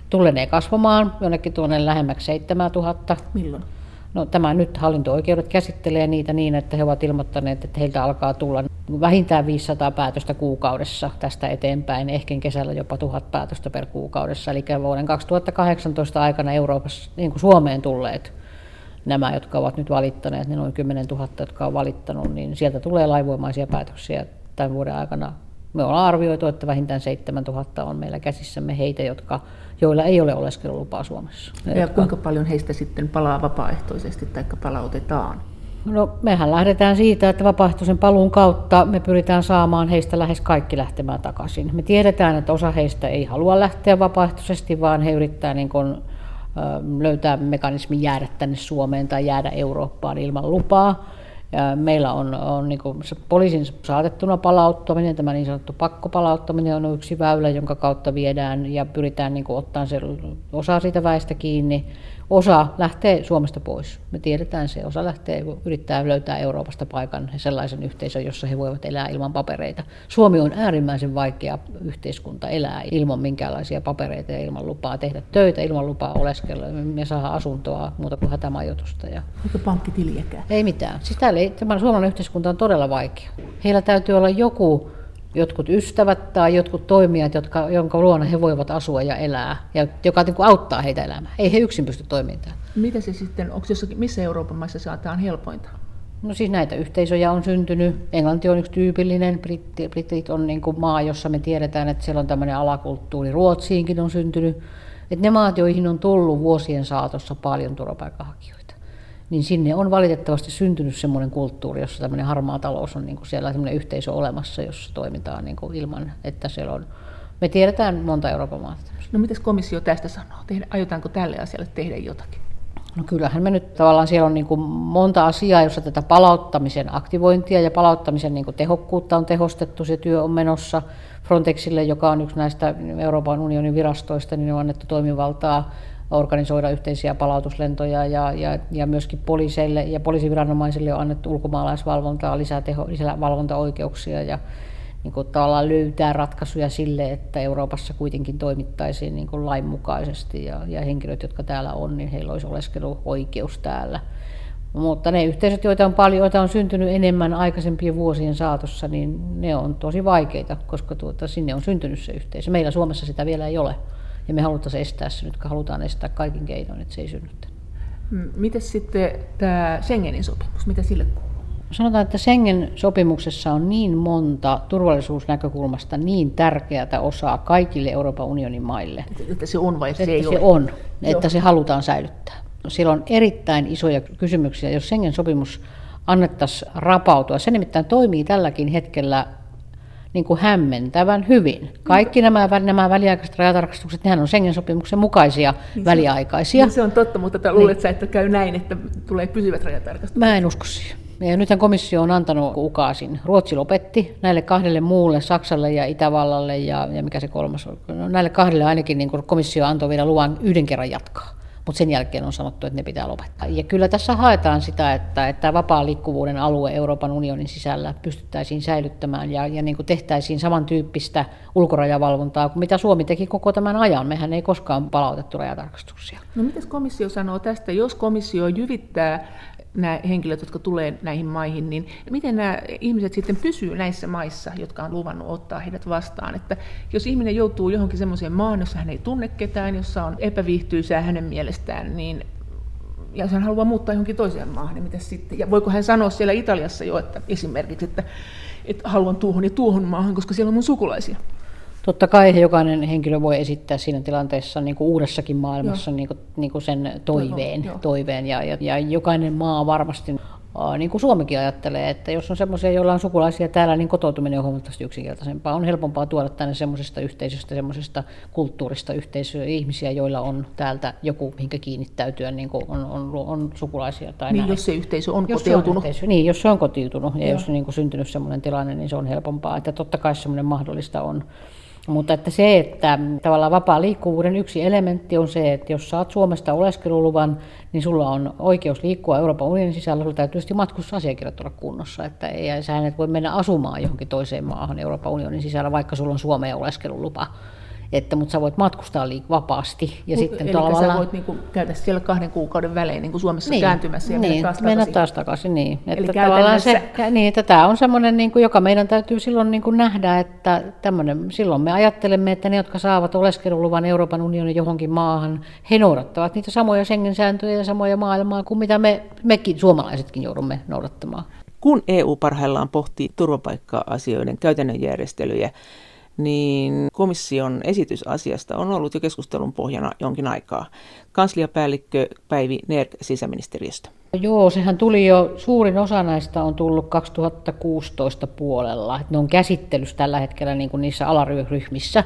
Tullenee kasvamaan jonnekin tuonne lähemmäksi 7000. Milloin? No, tämä nyt hallinto-oikeudet käsittelee niitä niin, että he ovat ilmoittaneet, että heiltä alkaa tulla vähintään 500 päätöstä kuukaudessa tästä eteenpäin, ehkä kesällä jopa 1000 päätöstä per kuukaudessa. Eli vuoden 2018 aikana Euroopassa niin kuin Suomeen tulleet nämä, jotka ovat nyt valittaneet, niin noin 10 000, jotka on valittanut, niin sieltä tulee laivoimaisia päätöksiä tämän vuoden aikana. Me ollaan arvioitu, että vähintään 7 000 on meillä käsissämme heitä, jotka, joilla ei ole oleskelulupaa Suomessa. Ja jotka... kuinka paljon heistä sitten palaa vapaaehtoisesti tai palautetaan? No mehän lähdetään siitä, että vapaaehtoisen paluun kautta me pyritään saamaan heistä lähes kaikki lähtemään takaisin. Me tiedetään, että osa heistä ei halua lähteä vapaaehtoisesti, vaan he yrittää niin kuin löytää mekanismi jäädä tänne Suomeen tai jäädä Eurooppaan ilman lupaa. Meillä on, on niin kuin poliisin saatettuna palauttaminen, tämä niin sanottu pakkopalauttaminen on yksi väylä, jonka kautta viedään ja pyritään niin kuin ottamaan se osa siitä väestä kiinni. Osa lähtee Suomesta pois. Me tiedetään se. Osa lähtee, yrittää löytää Euroopasta paikan sellaisen yhteisön, jossa he voivat elää ilman papereita. Suomi on äärimmäisen vaikea yhteiskunta elää ilman minkäänlaisia papereita ja ilman lupaa tehdä töitä, ilman lupaa oleskella. Me saa asuntoa muuta kuin hätämajoitusta. Ja... Eikä pankkitiliäkään? Ei mitään. Siis täällä ei, tämä suomalainen yhteiskunta on todella vaikea. Heillä täytyy olla joku jotkut ystävät tai jotkut toimijat, jotka, jonka luona he voivat asua ja elää, ja joka niin kuin auttaa heitä elämään. Ei he yksin pysty toimimaan. Mitä se sitten, onko jossakin, missä Euroopan maissa saataan helpointa? No siis näitä yhteisöjä on syntynyt. Englanti on yksi tyypillinen, Britti, Britit on niin kuin maa, jossa me tiedetään, että siellä on tämmöinen alakulttuuri. Ruotsiinkin on syntynyt. Että ne maat, joihin on tullut vuosien saatossa paljon turvapaikanhakijoita niin sinne on valitettavasti syntynyt semmoinen kulttuuri, jossa tämmöinen harmaa talous on niin kuin siellä semmoinen yhteisö olemassa, jossa toimitaan niin kuin ilman, että siellä on... Me tiedetään monta Euroopan maata. No miten komissio tästä sanoo? Tehdä, aiotaanko tälle asialle tehdä jotakin? No kyllähän me nyt tavallaan siellä on niin kuin monta asiaa, jossa tätä palauttamisen aktivointia ja palauttamisen niin kuin tehokkuutta on tehostettu. Se työ on menossa Frontexille, joka on yksi näistä Euroopan unionin virastoista, niin on annettu toimivaltaa organisoida yhteisiä palautuslentoja ja, ja, ja myöskin poliiseille ja poliisiviranomaisille on annettu ulkomaalaisvalvontaa, lisää, teho, lisää valvontaoikeuksia ja niin kuin tavallaan löytää ratkaisuja sille, että Euroopassa kuitenkin toimittaisiin niin kuin lainmukaisesti ja, ja henkilöt, jotka täällä on, niin heillä olisi oleskeluoikeus täällä. Mutta ne yhteisöt, joita on paljon, joita on syntynyt enemmän aikaisempien vuosien saatossa, niin ne on tosi vaikeita, koska tuota, sinne on syntynyt se yhteisö. Meillä Suomessa sitä vielä ei ole. Ja me halutaan estää se nyt, halutaan estää kaikin keinoin, että se ei synny Miten sitten tämä Schengenin sopimus, mitä sille kuuluu? Sanotaan, että Schengen-sopimuksessa on niin monta turvallisuusnäkökulmasta niin tärkeää osaa kaikille Euroopan unionin maille. Että se on vai se että ei se ole? on, että Joo. se halutaan säilyttää. Siellä on erittäin isoja kysymyksiä, jos Schengen-sopimus annettaisiin rapautua. Se nimittäin toimii tälläkin hetkellä niin kuin hämmentävän hyvin. Kaikki nämä, nämä väliaikaiset rajatarkastukset, nehän on Schengen-sopimuksen mukaisia niin väliaikaisia. Niin se on totta, mutta luulet niin. sä, että käy näin, että tulee pysyvät rajatarkastukset? Mä en usko siihen. Ja nythän komissio on antanut ukaasin. Ruotsi lopetti näille kahdelle muulle, Saksalle ja Itävallalle ja, ja mikä se kolmas on. No, näille kahdelle ainakin niin komissio antoi vielä luvan yhden kerran jatkaa mutta sen jälkeen on sanottu, että ne pitää lopettaa. Ja kyllä tässä haetaan sitä, että, että vapaa liikkuvuuden alue Euroopan unionin sisällä pystyttäisiin säilyttämään ja, ja niin kuin tehtäisiin samantyyppistä ulkorajavalvontaa kuin mitä Suomi teki koko tämän ajan. Mehän ei koskaan palautettu rajatarkastuksia. No miten komissio sanoo tästä, jos komissio jyvittää nämä henkilöt, jotka tulee näihin maihin, niin miten nämä ihmiset sitten pysyvät näissä maissa, jotka on luvannut ottaa heidät vastaan? Että jos ihminen joutuu johonkin semmoiseen maahan, jossa hän ei tunne ketään, jossa on epäviihtyisää hänen mielestään, niin ja jos hän haluaa muuttaa johonkin toiseen maahan, niin mitä sitten? Ja voiko hän sanoa siellä Italiassa jo, että esimerkiksi, että, että haluan tuohon ja tuohon maahan, koska siellä on mun sukulaisia? Totta kai jokainen henkilö voi esittää siinä tilanteessa niin kuin uudessakin maailmassa niin kuin, niin kuin sen toiveen, toiveen ja, ja, ja jokainen maa varmasti niin kuin Suomikin ajattelee, että jos on semmoisia, joilla on sukulaisia täällä, niin kotoutuminen on huomattavasti yksinkertaisempaa. On helpompaa tuoda tänne semmoisesta yhteisöstä, semmoisesta kulttuurista yhteisöä, ihmisiä, joilla on täältä joku, mihinkä kiinnittäytyä, niin kuin on, on, on sukulaisia tai niin, näin. jos se yhteisö on jos kotiutunut. Se on yhteisö, niin, jos se on kotiutunut ja Joo. jos on niin kuin syntynyt semmoinen tilanne, niin se on helpompaa. Että totta kai semmoinen mahdollista on. Mutta että se, että tavallaan vapaa liikkuvuuden yksi elementti on se, että jos saat Suomesta oleskeluluvan, niin sulla on oikeus liikkua Euroopan unionin sisällä, sulla täytyy tietysti matkustusasiakirjat olla kunnossa, että ei, sä et voi mennä asumaan johonkin toiseen maahan Euroopan unionin sisällä, vaikka sulla on Suomeen oleskelulupa että, mutta sä voit matkustaa liik- vapaasti. Ja Mut, sitten eli tavallaan... sä voit niinku käydä siellä kahden kuukauden välein niin kuin Suomessa niin, kääntymässä ja niin, mennä taas mennä takaisin. taas takaisin. Niin. Eli että käytännössä... se, niin, että tämä on semmoinen, niin kuin, joka meidän täytyy silloin niin kuin nähdä, että tämmöinen, silloin me ajattelemme, että ne, jotka saavat oleskeluluvan Euroopan unionin johonkin maahan, he noudattavat niitä samoja Schengen-sääntöjä ja samoja maailmaa kuin mitä me, mekin suomalaisetkin joudumme noudattamaan. Kun EU parhaillaan pohtii turvapaikka-asioiden käytännön järjestelyjä, niin komission esitys asiasta on ollut jo keskustelun pohjana jonkin aikaa. Kansliapäällikkö Päivi Nerk sisäministeriöstä. Joo, sehän tuli jo, suurin osa näistä on tullut 2016 puolella. Ne on käsittelyssä tällä hetkellä niin kuin niissä alaryhmissä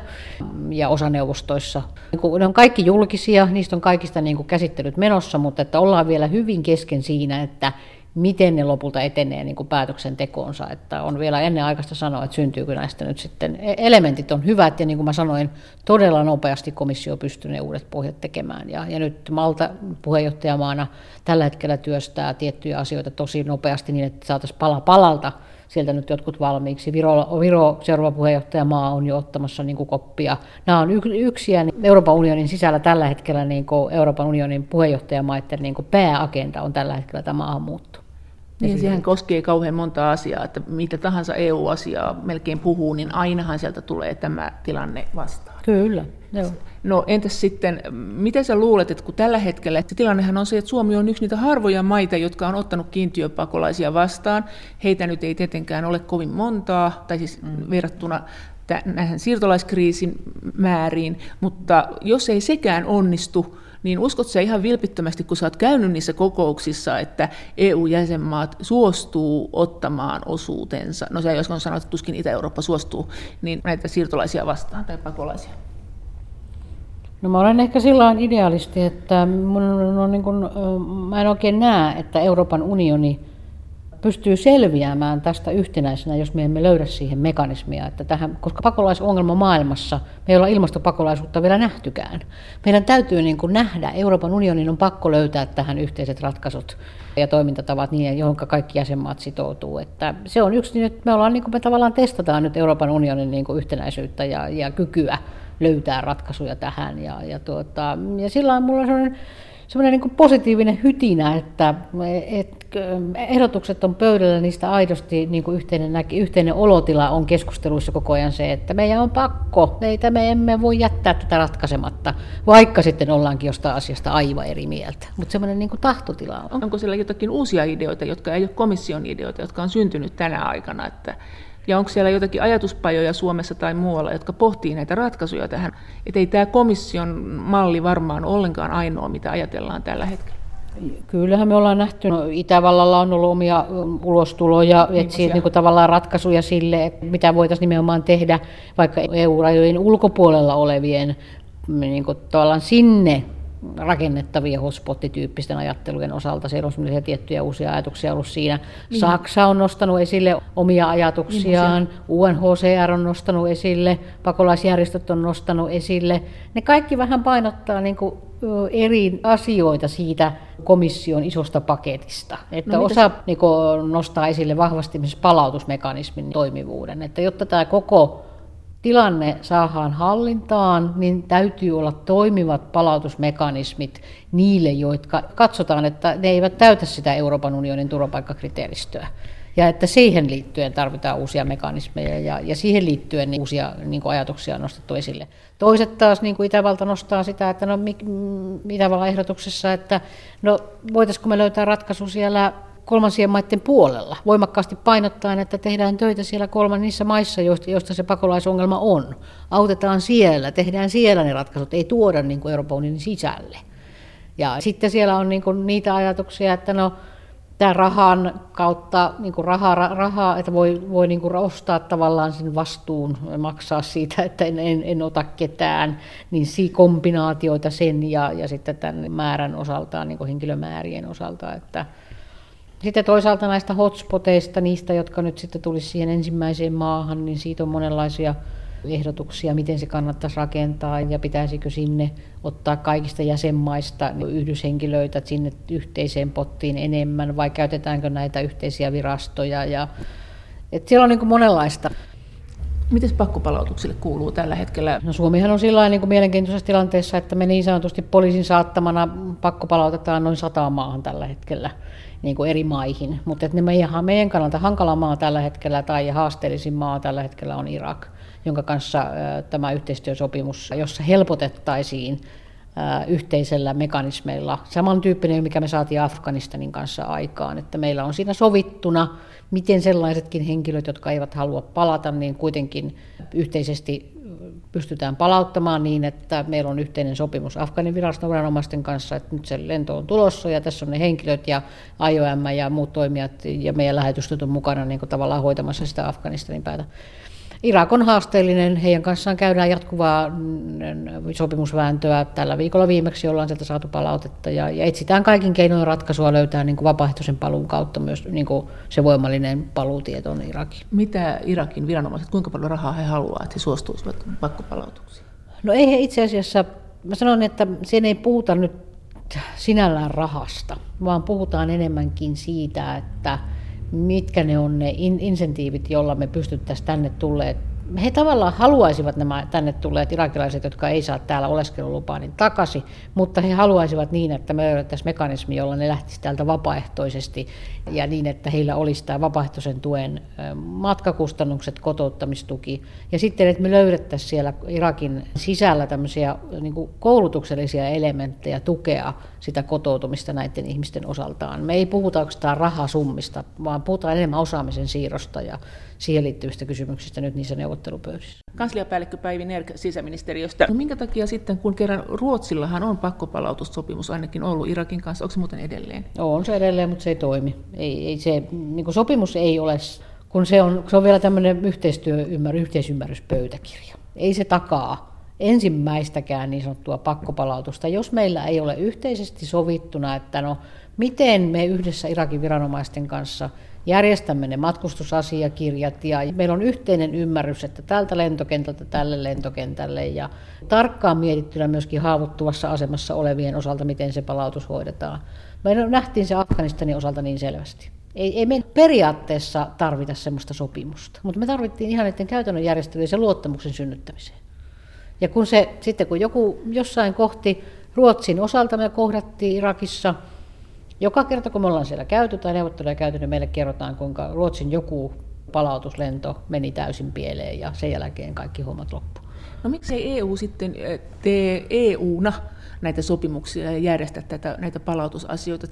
ja osaneuvostoissa. Niin ne on kaikki julkisia, niistä on kaikista niin kuin käsittelyt menossa, mutta että ollaan vielä hyvin kesken siinä, että miten ne lopulta etenee niin kuin päätöksentekoonsa. Että on vielä ennen aikaista sanoa, että syntyykö näistä nyt sitten. E- elementit on hyvät ja niin kuin mä sanoin, todella nopeasti komissio pystyy ne uudet pohjat tekemään. Ja, ja nyt Malta puheenjohtajamaana tällä hetkellä työstää tiettyjä asioita tosi nopeasti niin, että saataisiin pala palalta sieltä nyt jotkut valmiiksi. Viro, Viro seuraava puheenjohtajamaa on jo ottamassa niin kuin koppia. Nämä on yksiä niin Euroopan unionin sisällä tällä hetkellä niin kuin Euroopan unionin puheenjohtajamaiden niin kuin pääagenda on tällä hetkellä tämä maahanmuutto. Niin, siihen koskee kauhean monta asiaa, että mitä tahansa EU-asiaa melkein puhuu, niin ainahan sieltä tulee tämä tilanne vastaan. Kyllä, joo. No entäs sitten, miten sä luulet, että kun tällä hetkellä, että tilannehan on se, että Suomi on yksi niitä harvoja maita, jotka on ottanut kiintiöpakolaisia vastaan. Heitä nyt ei tietenkään ole kovin montaa, tai siis mm. verrattuna näihin siirtolaiskriisin määriin, mutta jos ei sekään onnistu, niin uskot sä ihan vilpittömästi, kun sä oot käynyt niissä kokouksissa, että EU-jäsenmaat suostuu ottamaan osuutensa, no se jos on sanottu, että tuskin Itä-Eurooppa suostuu, niin näitä siirtolaisia vastaan tai pakolaisia? No mä olen ehkä sillä idealisti, että mun on niin kuin, mä en oikein näe, että Euroopan unioni pystyy selviämään tästä yhtenäisenä, jos me emme löydä siihen mekanismia. Että tähän, koska pakolaisongelma maailmassa, me ei olla ilmastopakolaisuutta vielä nähtykään. Meidän täytyy niin kuin nähdä, Euroopan unionin on pakko löytää tähän yhteiset ratkaisut ja toimintatavat niin, johon kaikki jäsenmaat sitoutuu. Että se on yksi, että me, ollaan, niin kuin me tavallaan testataan nyt Euroopan unionin niin kuin yhtenäisyyttä ja, ja kykyä löytää ratkaisuja tähän. Ja, ja, tuota, ja sillä on mulla sellainen semmoinen niin positiivinen hytinä, että et, ehdotukset on pöydällä, niistä aidosti niin kuin yhteinen, yhteinen olotila on keskusteluissa koko ajan se, että meidän on pakko, meitä me emme voi jättää tätä ratkaisematta, vaikka sitten ollaankin jostain asiasta aivan eri mieltä. Mutta semmoinen niin tahtotila on. Onko siellä jotakin uusia ideoita, jotka ei ole komission ideoita, jotka on syntynyt tänä aikana, että ja onko siellä jotakin ajatuspajoja Suomessa tai muualla, jotka pohtii näitä ratkaisuja tähän? Että ei tämä komission malli varmaan ollenkaan ainoa, mitä ajatellaan tällä hetkellä. Kyllähän me ollaan nähty, no, Itävallalla on ollut omia ulostuloja, niin, etsiä niin kuin tavallaan ratkaisuja sille, mitä voitaisiin nimenomaan tehdä vaikka EU-rajojen ulkopuolella olevien niin kuin tavallaan sinne rakennettavia hotspottityyppisten ajattelujen osalta. Siellä on sellaisia tiettyjä uusia ajatuksia ollut siinä. Niin. Saksa on nostanut esille omia ajatuksiaan, niin, UNHCR on nostanut esille, pakolaisjärjestöt on nostanut esille. Ne kaikki vähän painottaa niin kuin eri asioita siitä komission isosta paketista. Että no, osa niin kuin, nostaa esille vahvasti palautusmekanismin toimivuuden. Että jotta tämä koko tilanne saadaan hallintaan, niin täytyy olla toimivat palautusmekanismit niille, jotka katsotaan, että ne eivät täytä sitä Euroopan unionin turvapaikkakriteeristöä. Ja että siihen liittyen tarvitaan uusia mekanismeja ja, ja siihen liittyen niin uusia niin kuin ajatuksia on nostettu esille. Toiset taas, niin kuin Itävalta nostaa sitä, että no Itävallan ehdotuksessa, että no voitaisiinko me löytää ratkaisu siellä kolmansien maiden puolella, voimakkaasti painottaen, että tehdään töitä siellä kolmannissa maissa, joista se pakolaisongelma on. Autetaan siellä, tehdään siellä ne ratkaisut, ei tuoda niin kuin Euroopan unionin sisälle. Ja sitten siellä on niin kuin niitä ajatuksia, että no, tämä rahan kautta, niin kuin rahaa, rahaa, että voi, voi niin kuin ostaa tavallaan sen vastuun, maksaa siitä, että en, en, en ota ketään, niin si kombinaatioita sen ja, ja sitten tämän määrän osalta, niin kuin henkilömäärien osalta, että sitten toisaalta näistä hotspoteista, niistä, jotka nyt sitten tulisi siihen ensimmäiseen maahan, niin siitä on monenlaisia ehdotuksia, miten se kannattaisi rakentaa ja pitäisikö sinne ottaa kaikista jäsenmaista yhdyshenkilöitä sinne yhteiseen pottiin enemmän vai käytetäänkö näitä yhteisiä virastoja. Ja, et siellä on niin monenlaista. Miten pakkopalautuksille kuuluu tällä hetkellä? No Suomihan on sillä niin mielenkiintoisessa tilanteessa, että me niin sanotusti poliisin saattamana pakkopalautetaan noin sata maahan tällä hetkellä niin kuin eri maihin. Mutta ne meidän, meidän kannalta hankala maa tällä hetkellä tai haasteellisin maa tällä hetkellä on Irak jonka kanssa tämä yhteistyösopimus, jossa helpotettaisiin yhteisellä mekanismeilla, samantyyppinen, mikä me saatiin Afganistanin kanssa aikaan, että meillä on siinä sovittuna, miten sellaisetkin henkilöt, jotka eivät halua palata, niin kuitenkin yhteisesti pystytään palauttamaan niin, että meillä on yhteinen sopimus Afganin viranomaisten kanssa, että nyt se lento on tulossa ja tässä on ne henkilöt ja IOM ja muut toimijat ja meidän lähetystöt on mukana niin kuin tavallaan hoitamassa sitä Afganistanin päätä. Irak on haasteellinen, heidän kanssaan käydään jatkuvaa mm, sopimusvääntöä. Tällä viikolla viimeksi ollaan sieltä saatu palautetta ja, ja etsitään kaikin keinoin ratkaisua löytää niin kuin vapaaehtoisen paluun kautta myös niin kuin se voimallinen paluutieto on Irakin. Mitä Irakin viranomaiset, kuinka paljon rahaa he haluavat, että he suostuisivat pakkopalautuksiin? No ei he itse asiassa, mä sanon, että sen ei puhuta nyt sinällään rahasta, vaan puhutaan enemmänkin siitä, että mitkä ne on ne insentiivit, joilla me pystyttäisiin tänne tulleet he tavallaan haluaisivat nämä tänne tulleet irakilaiset, jotka ei saa täällä oleskelulupaa, niin takaisin, mutta he haluaisivat niin, että me löydettäisiin mekanismi, jolla ne lähtisivät täältä vapaaehtoisesti ja niin, että heillä olisi tämä vapaaehtoisen tuen matkakustannukset, kotouttamistuki ja sitten, että me löydettäisiin siellä Irakin sisällä tämmöisiä niin koulutuksellisia elementtejä tukea sitä kotoutumista näiden ihmisten osaltaan. Me ei puhuta oikeastaan rahasummista, vaan puhutaan enemmän osaamisen siirrosta ja siihen liittyvistä kysymyksistä nyt niissä neuvottelupöydissä. Kansliapäällikkö Päivi Nerk sisäministeriöstä. No minkä takia sitten, kun kerran Ruotsillahan on pakkopalautussopimus ainakin ollut Irakin kanssa, onko se muuten edelleen? On se edelleen, mutta se ei toimi. Ei, ei se, niin sopimus ei ole, kun se on, se on vielä tämmöinen yhteistyöymmärrys, yhteisymmärryspöytäkirja. Ei se takaa ensimmäistäkään niin sanottua pakkopalautusta, jos meillä ei ole yhteisesti sovittuna, että no miten me yhdessä Irakin viranomaisten kanssa – järjestämme ne matkustusasiakirjat ja meillä on yhteinen ymmärrys, että tältä lentokentältä tälle lentokentälle ja tarkkaan mietittynä myöskin haavoittuvassa asemassa olevien osalta, miten se palautus hoidetaan. Me nähtiin se Afganistanin osalta niin selvästi. Ei, ei me periaatteessa tarvita sellaista sopimusta, mutta me tarvittiin ihan näiden käytännön järjestelyjen ja luottamuksen synnyttämiseen. Ja kun se, sitten kun joku jossain kohti Ruotsin osalta me kohdattiin Irakissa – joka kerta, kun me ollaan siellä käyty tai neuvotteluja käyty, niin meille kerrotaan, kuinka Ruotsin joku palautuslento meni täysin pieleen ja sen jälkeen kaikki hommat loppu. No miksei EU sitten eh, tee EUna näitä sopimuksia ja järjestä tätä, näitä palautusasioita?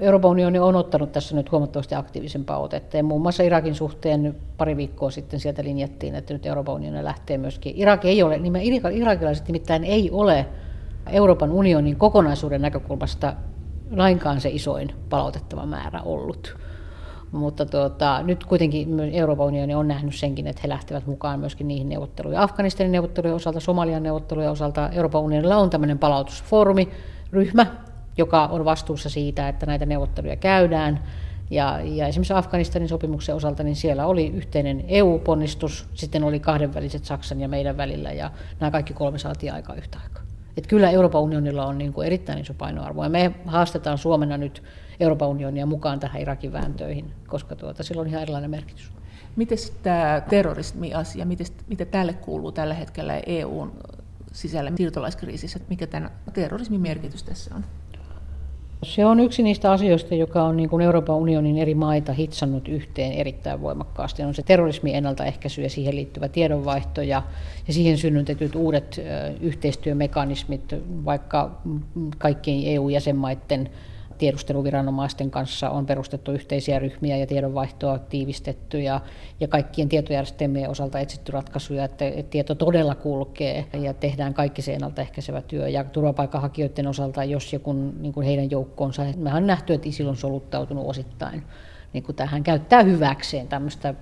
Euroopan unioni on ottanut tässä nyt huomattavasti aktiivisempaa otetta. Ja muun muassa Irakin suhteen pari viikkoa sitten sieltä linjattiin, että nyt Euroopan unioni lähtee myöskin. Irak ei ole, niin irakilaiset nimittäin ei ole Euroopan unionin kokonaisuuden näkökulmasta lainkaan se isoin palautettava määrä ollut. Mutta tuota, nyt kuitenkin Euroopan unioni on nähnyt senkin, että he lähtevät mukaan myöskin niihin neuvotteluihin. Afganistanin neuvottelujen osalta, Somalian neuvottelujen osalta Euroopan unionilla on tämmöinen palautusfoorumi, ryhmä, joka on vastuussa siitä, että näitä neuvotteluja käydään. Ja, ja esimerkiksi Afganistanin sopimuksen osalta, niin siellä oli yhteinen EU-ponnistus, sitten oli kahdenväliset Saksan ja meidän välillä, ja nämä kaikki kolme saatiin aika yhtä aikaa. Että kyllä Euroopan unionilla on niin kuin erittäin iso painoarvo. Ja me haastetaan Suomena nyt Euroopan unionia mukaan tähän Irakin vääntöihin, koska tuota, sillä on ihan erilainen merkitys. Miten tämä terrorismi-asia, mitä tälle kuuluu tällä hetkellä EUn sisällä siirtolaiskriisissä, että mikä tämän terrorismin merkitys tässä on? Se on yksi niistä asioista, joka on niin kuin Euroopan unionin eri maita hitsannut yhteen erittäin voimakkaasti. On se terrorismin ennaltaehkäisy ja siihen liittyvä tiedonvaihto ja, ja siihen synnytetyt uudet yhteistyömekanismit, vaikka kaikkien EU-jäsenmaiden tiedusteluviranomaisten kanssa on perustettu yhteisiä ryhmiä ja tiedonvaihtoa tiivistetty ja, ja kaikkien tietojärjestelmien osalta etsitty ratkaisuja, että, että tieto todella kulkee ja tehdään kaikki se ennaltaehkäisevä työ. Ja turvapaikanhakijoiden osalta, jos joku niin kuin heidän joukkoonsa, mehän on nähty, että ISIL on soluttautunut osittain niin kuin tähän, käyttää hyväkseen tämmöistä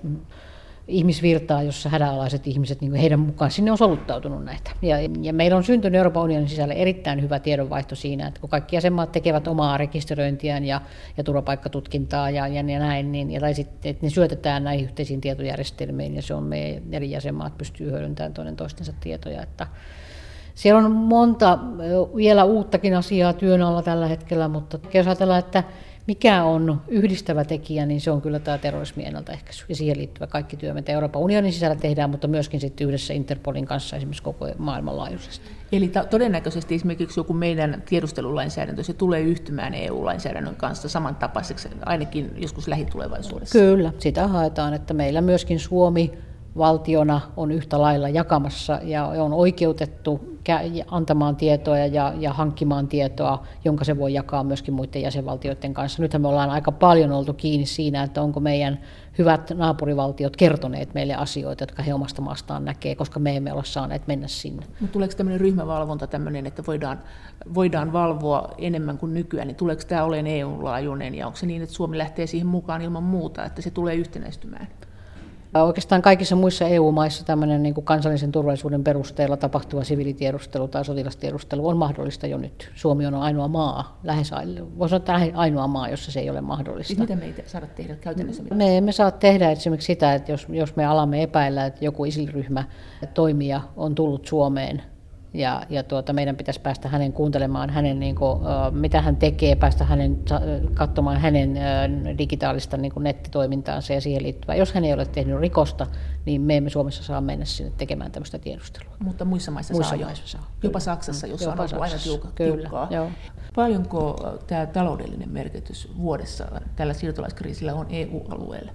ihmisvirtaa, jossa hädänalaiset ihmiset, niin heidän mukaan sinne on soluttautunut näitä. Ja, ja meillä on syntynyt Euroopan unionin sisällä erittäin hyvä tiedonvaihto siinä, että kun kaikki jäsenmaat tekevät omaa rekisteröintiään ja, ja turvapaikkatutkintaa ja, ja, näin, niin, ja, tai sitten, että ne syötetään näihin yhteisiin tietojärjestelmiin, ja se on me eri jäsenmaat pystyy hyödyntämään toinen toistensa tietoja, että siellä on monta vielä uuttakin asiaa työn alla tällä hetkellä, mutta jos ajatellaan, että mikä on yhdistävä tekijä, niin se on kyllä tämä terrorismin ennaltaehkäisy ja siihen liittyvä kaikki työ, mitä Euroopan unionin sisällä tehdään, mutta myöskin sitten yhdessä Interpolin kanssa esimerkiksi koko maailmanlaajuisesti. Eli ta- todennäköisesti esimerkiksi joku meidän tiedustelulainsäädäntö, se tulee yhtymään EU-lainsäädännön kanssa samantapaiseksi, ainakin joskus lähitulevaisuudessa. Kyllä, sitä haetaan, että meillä myöskin Suomi valtiona on yhtä lailla jakamassa ja on oikeutettu antamaan tietoa ja, ja hankkimaan tietoa, jonka se voi jakaa myöskin muiden jäsenvaltioiden kanssa. Nythän me ollaan aika paljon oltu kiinni siinä, että onko meidän hyvät naapurivaltiot kertoneet meille asioita, jotka he omasta maastaan näkee, koska me emme ole saaneet mennä sinne. Mutta tuleeko tämmöinen ryhmävalvonta tämmöinen, että voidaan, voidaan valvoa enemmän kuin nykyään, niin tuleeko tämä olemaan EU-laajuinen ja onko se niin, että Suomi lähtee siihen mukaan ilman muuta, että se tulee yhtenäistymään? Oikeastaan kaikissa muissa EU-maissa tämmöinen niin kuin kansallisen turvallisuuden perusteella tapahtuva siviilitiedustelu tai sotilastiedustelu on mahdollista jo nyt. Suomi on ainoa maa, lähes voisi sanoa, että ainoa maa, jossa se ei ole mahdollista. Siis mitä me ei saada tehdä käytännössä? Me emme saa tehdä esimerkiksi sitä, että jos, jos me alamme epäillä, että joku isilryhmä toimija on tullut Suomeen ja, ja tuota, meidän pitäisi päästä hänen kuuntelemaan hänen, niin kuin, mitä hän tekee, päästä hänen, katsomaan hänen digitaalista niin kuin nettitoimintaansa ja siihen liittyvää. Jos hän ei ole tehnyt rikosta, niin me emme Suomessa saa mennä sinne tekemään tämmöistä tiedustelua. Mutta muissa maissa muissa saa maissa saa. Jopa Saksassa, jossa Jopa on ollut aina tiukka, tiukkaa. Joo. Paljonko tämä taloudellinen merkitys vuodessa tällä siirtolaiskriisillä on EU-alueelle?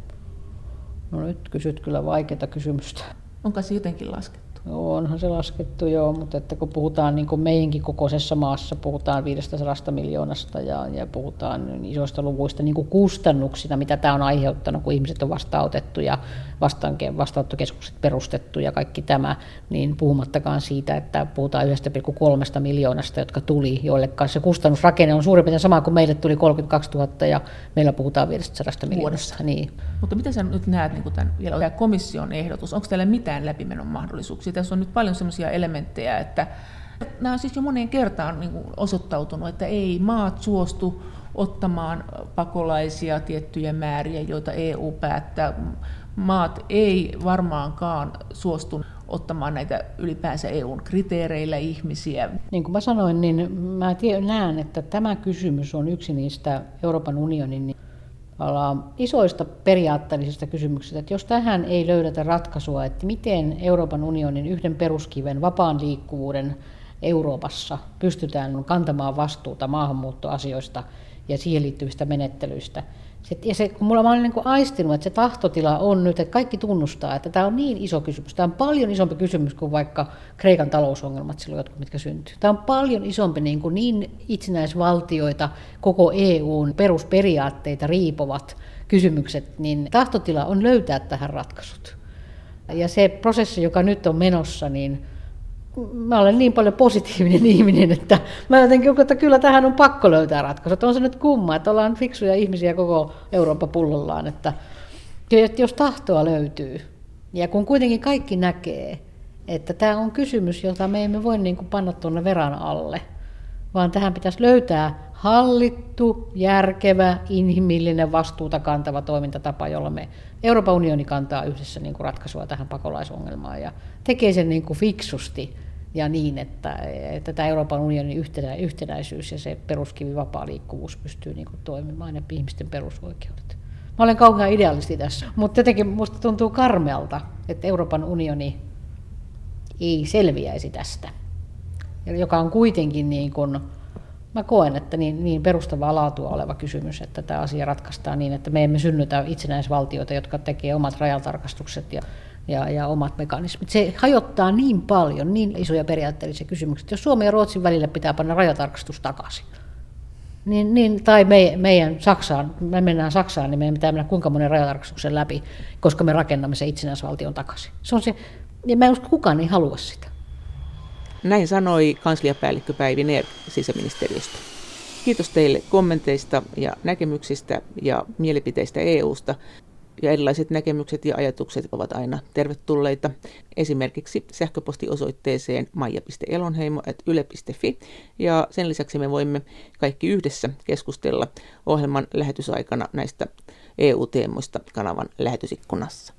No nyt kysyt kyllä vaikeaa kysymystä. Onko se jotenkin laskettu? Onhan se laskettu joo, mutta että kun puhutaan niin kuin meidänkin kokoisessa maassa, puhutaan 500 miljoonasta ja, ja puhutaan isoista luvuista niin kuin kustannuksina, mitä tämä on aiheuttanut, kun ihmiset on vastaanotettu ja vastaanottokeskukset perustettu ja kaikki tämä, niin puhumattakaan siitä, että puhutaan 1,3 miljoonasta, jotka tuli, joille se kustannusrakenne on suurin piirtein sama kuin meille tuli 32 000 ja meillä puhutaan 500 miljoonasta. Niin. Mutta miten sä nyt näet niin tämän, vielä tämä komission ehdotus, onko teillä mitään läpimenon mahdollisuuksia? Tässä on nyt paljon sellaisia elementtejä, että nämä on siis jo moneen kertaan niin osoittautunut, että ei maat suostu ottamaan pakolaisia tiettyjä määriä, joita EU päättää maat ei varmaankaan suostu ottamaan näitä ylipäänsä EUn kriteereillä ihmisiä. Niin kuin mä sanoin, niin mä näen, että tämä kysymys on yksi niistä Euroopan unionin isoista periaatteellisista kysymyksistä, että jos tähän ei löydetä ratkaisua, että miten Euroopan unionin yhden peruskiven vapaan liikkuvuuden Euroopassa pystytään kantamaan vastuuta maahanmuuttoasioista ja siihen liittyvistä menettelyistä, se, ja se, kun mulla olen niin aistinut, että se tahtotila on nyt, että kaikki tunnustaa, että tämä on niin iso kysymys. Tämä on paljon isompi kysymys kuin vaikka Kreikan talousongelmat silloin jotkut, mitkä syntyy. Tämä on paljon isompi niin, kuin niin itsenäisvaltioita, koko EUn perusperiaatteita riipovat kysymykset, niin tahtotila on löytää tähän ratkaisut. Ja se prosessi, joka nyt on menossa, niin mä olen niin paljon positiivinen ihminen, että mä jotenkin, että kyllä tähän on pakko löytää ratkaisut. On se nyt kumma, että ollaan fiksuja ihmisiä koko Eurooppa pullollaan, että jos tahtoa löytyy, ja kun kuitenkin kaikki näkee, että tämä on kysymys, jota me emme voi niin kuin panna tuonne veran alle, vaan tähän pitäisi löytää hallittu, järkevä, inhimillinen, vastuuta kantava toimintatapa, jolla me Euroopan unioni kantaa yhdessä niin kuin ratkaisua tähän pakolaisongelmaan ja tekee sen niin kuin fiksusti ja niin, että, että tämä Euroopan unionin yhtenä, yhtenäisyys ja se peruskivi vapaa liikkuvuus pystyy niin kuin toimimaan ja ihmisten perusoikeudet. Mä olen kauhean idealisti tässä, mutta jotenkin minusta tuntuu karmealta, että Euroopan unioni ei selviäisi tästä, joka on kuitenkin niin kuin, mä koen, että niin, niin perustavaa laatua oleva kysymys, että tämä asia ratkaistaan niin, että me emme synnytä itsenäisvaltioita, jotka tekee omat rajatarkastukset ja ja, ja omat mekanismit. Se hajottaa niin paljon, niin isoja periaatteellisia kysymyksiä. Jos Suomen ja Ruotsin välillä pitää panna rajatarkastus takaisin, niin, niin, tai me, meidän Saksaan, me mennään Saksaan, niin meidän pitää mennä kuinka monen rajatarkastuksen läpi, koska me rakennamme se itsenäisvaltion takaisin. Se on se, ja mä en usko, kukaan ei halua sitä. Näin sanoi kansliapäällikkö Päivi Neer sisäministeriöstä. Kiitos teille kommenteista ja näkemyksistä ja mielipiteistä EUsta. Ja erilaiset näkemykset ja ajatukset ovat aina tervetulleita. Esimerkiksi sähköpostiosoitteeseen maija.elonheimo.yle.fi. Ja sen lisäksi me voimme kaikki yhdessä keskustella ohjelman lähetysaikana näistä EU-teemoista kanavan lähetysikkunassa.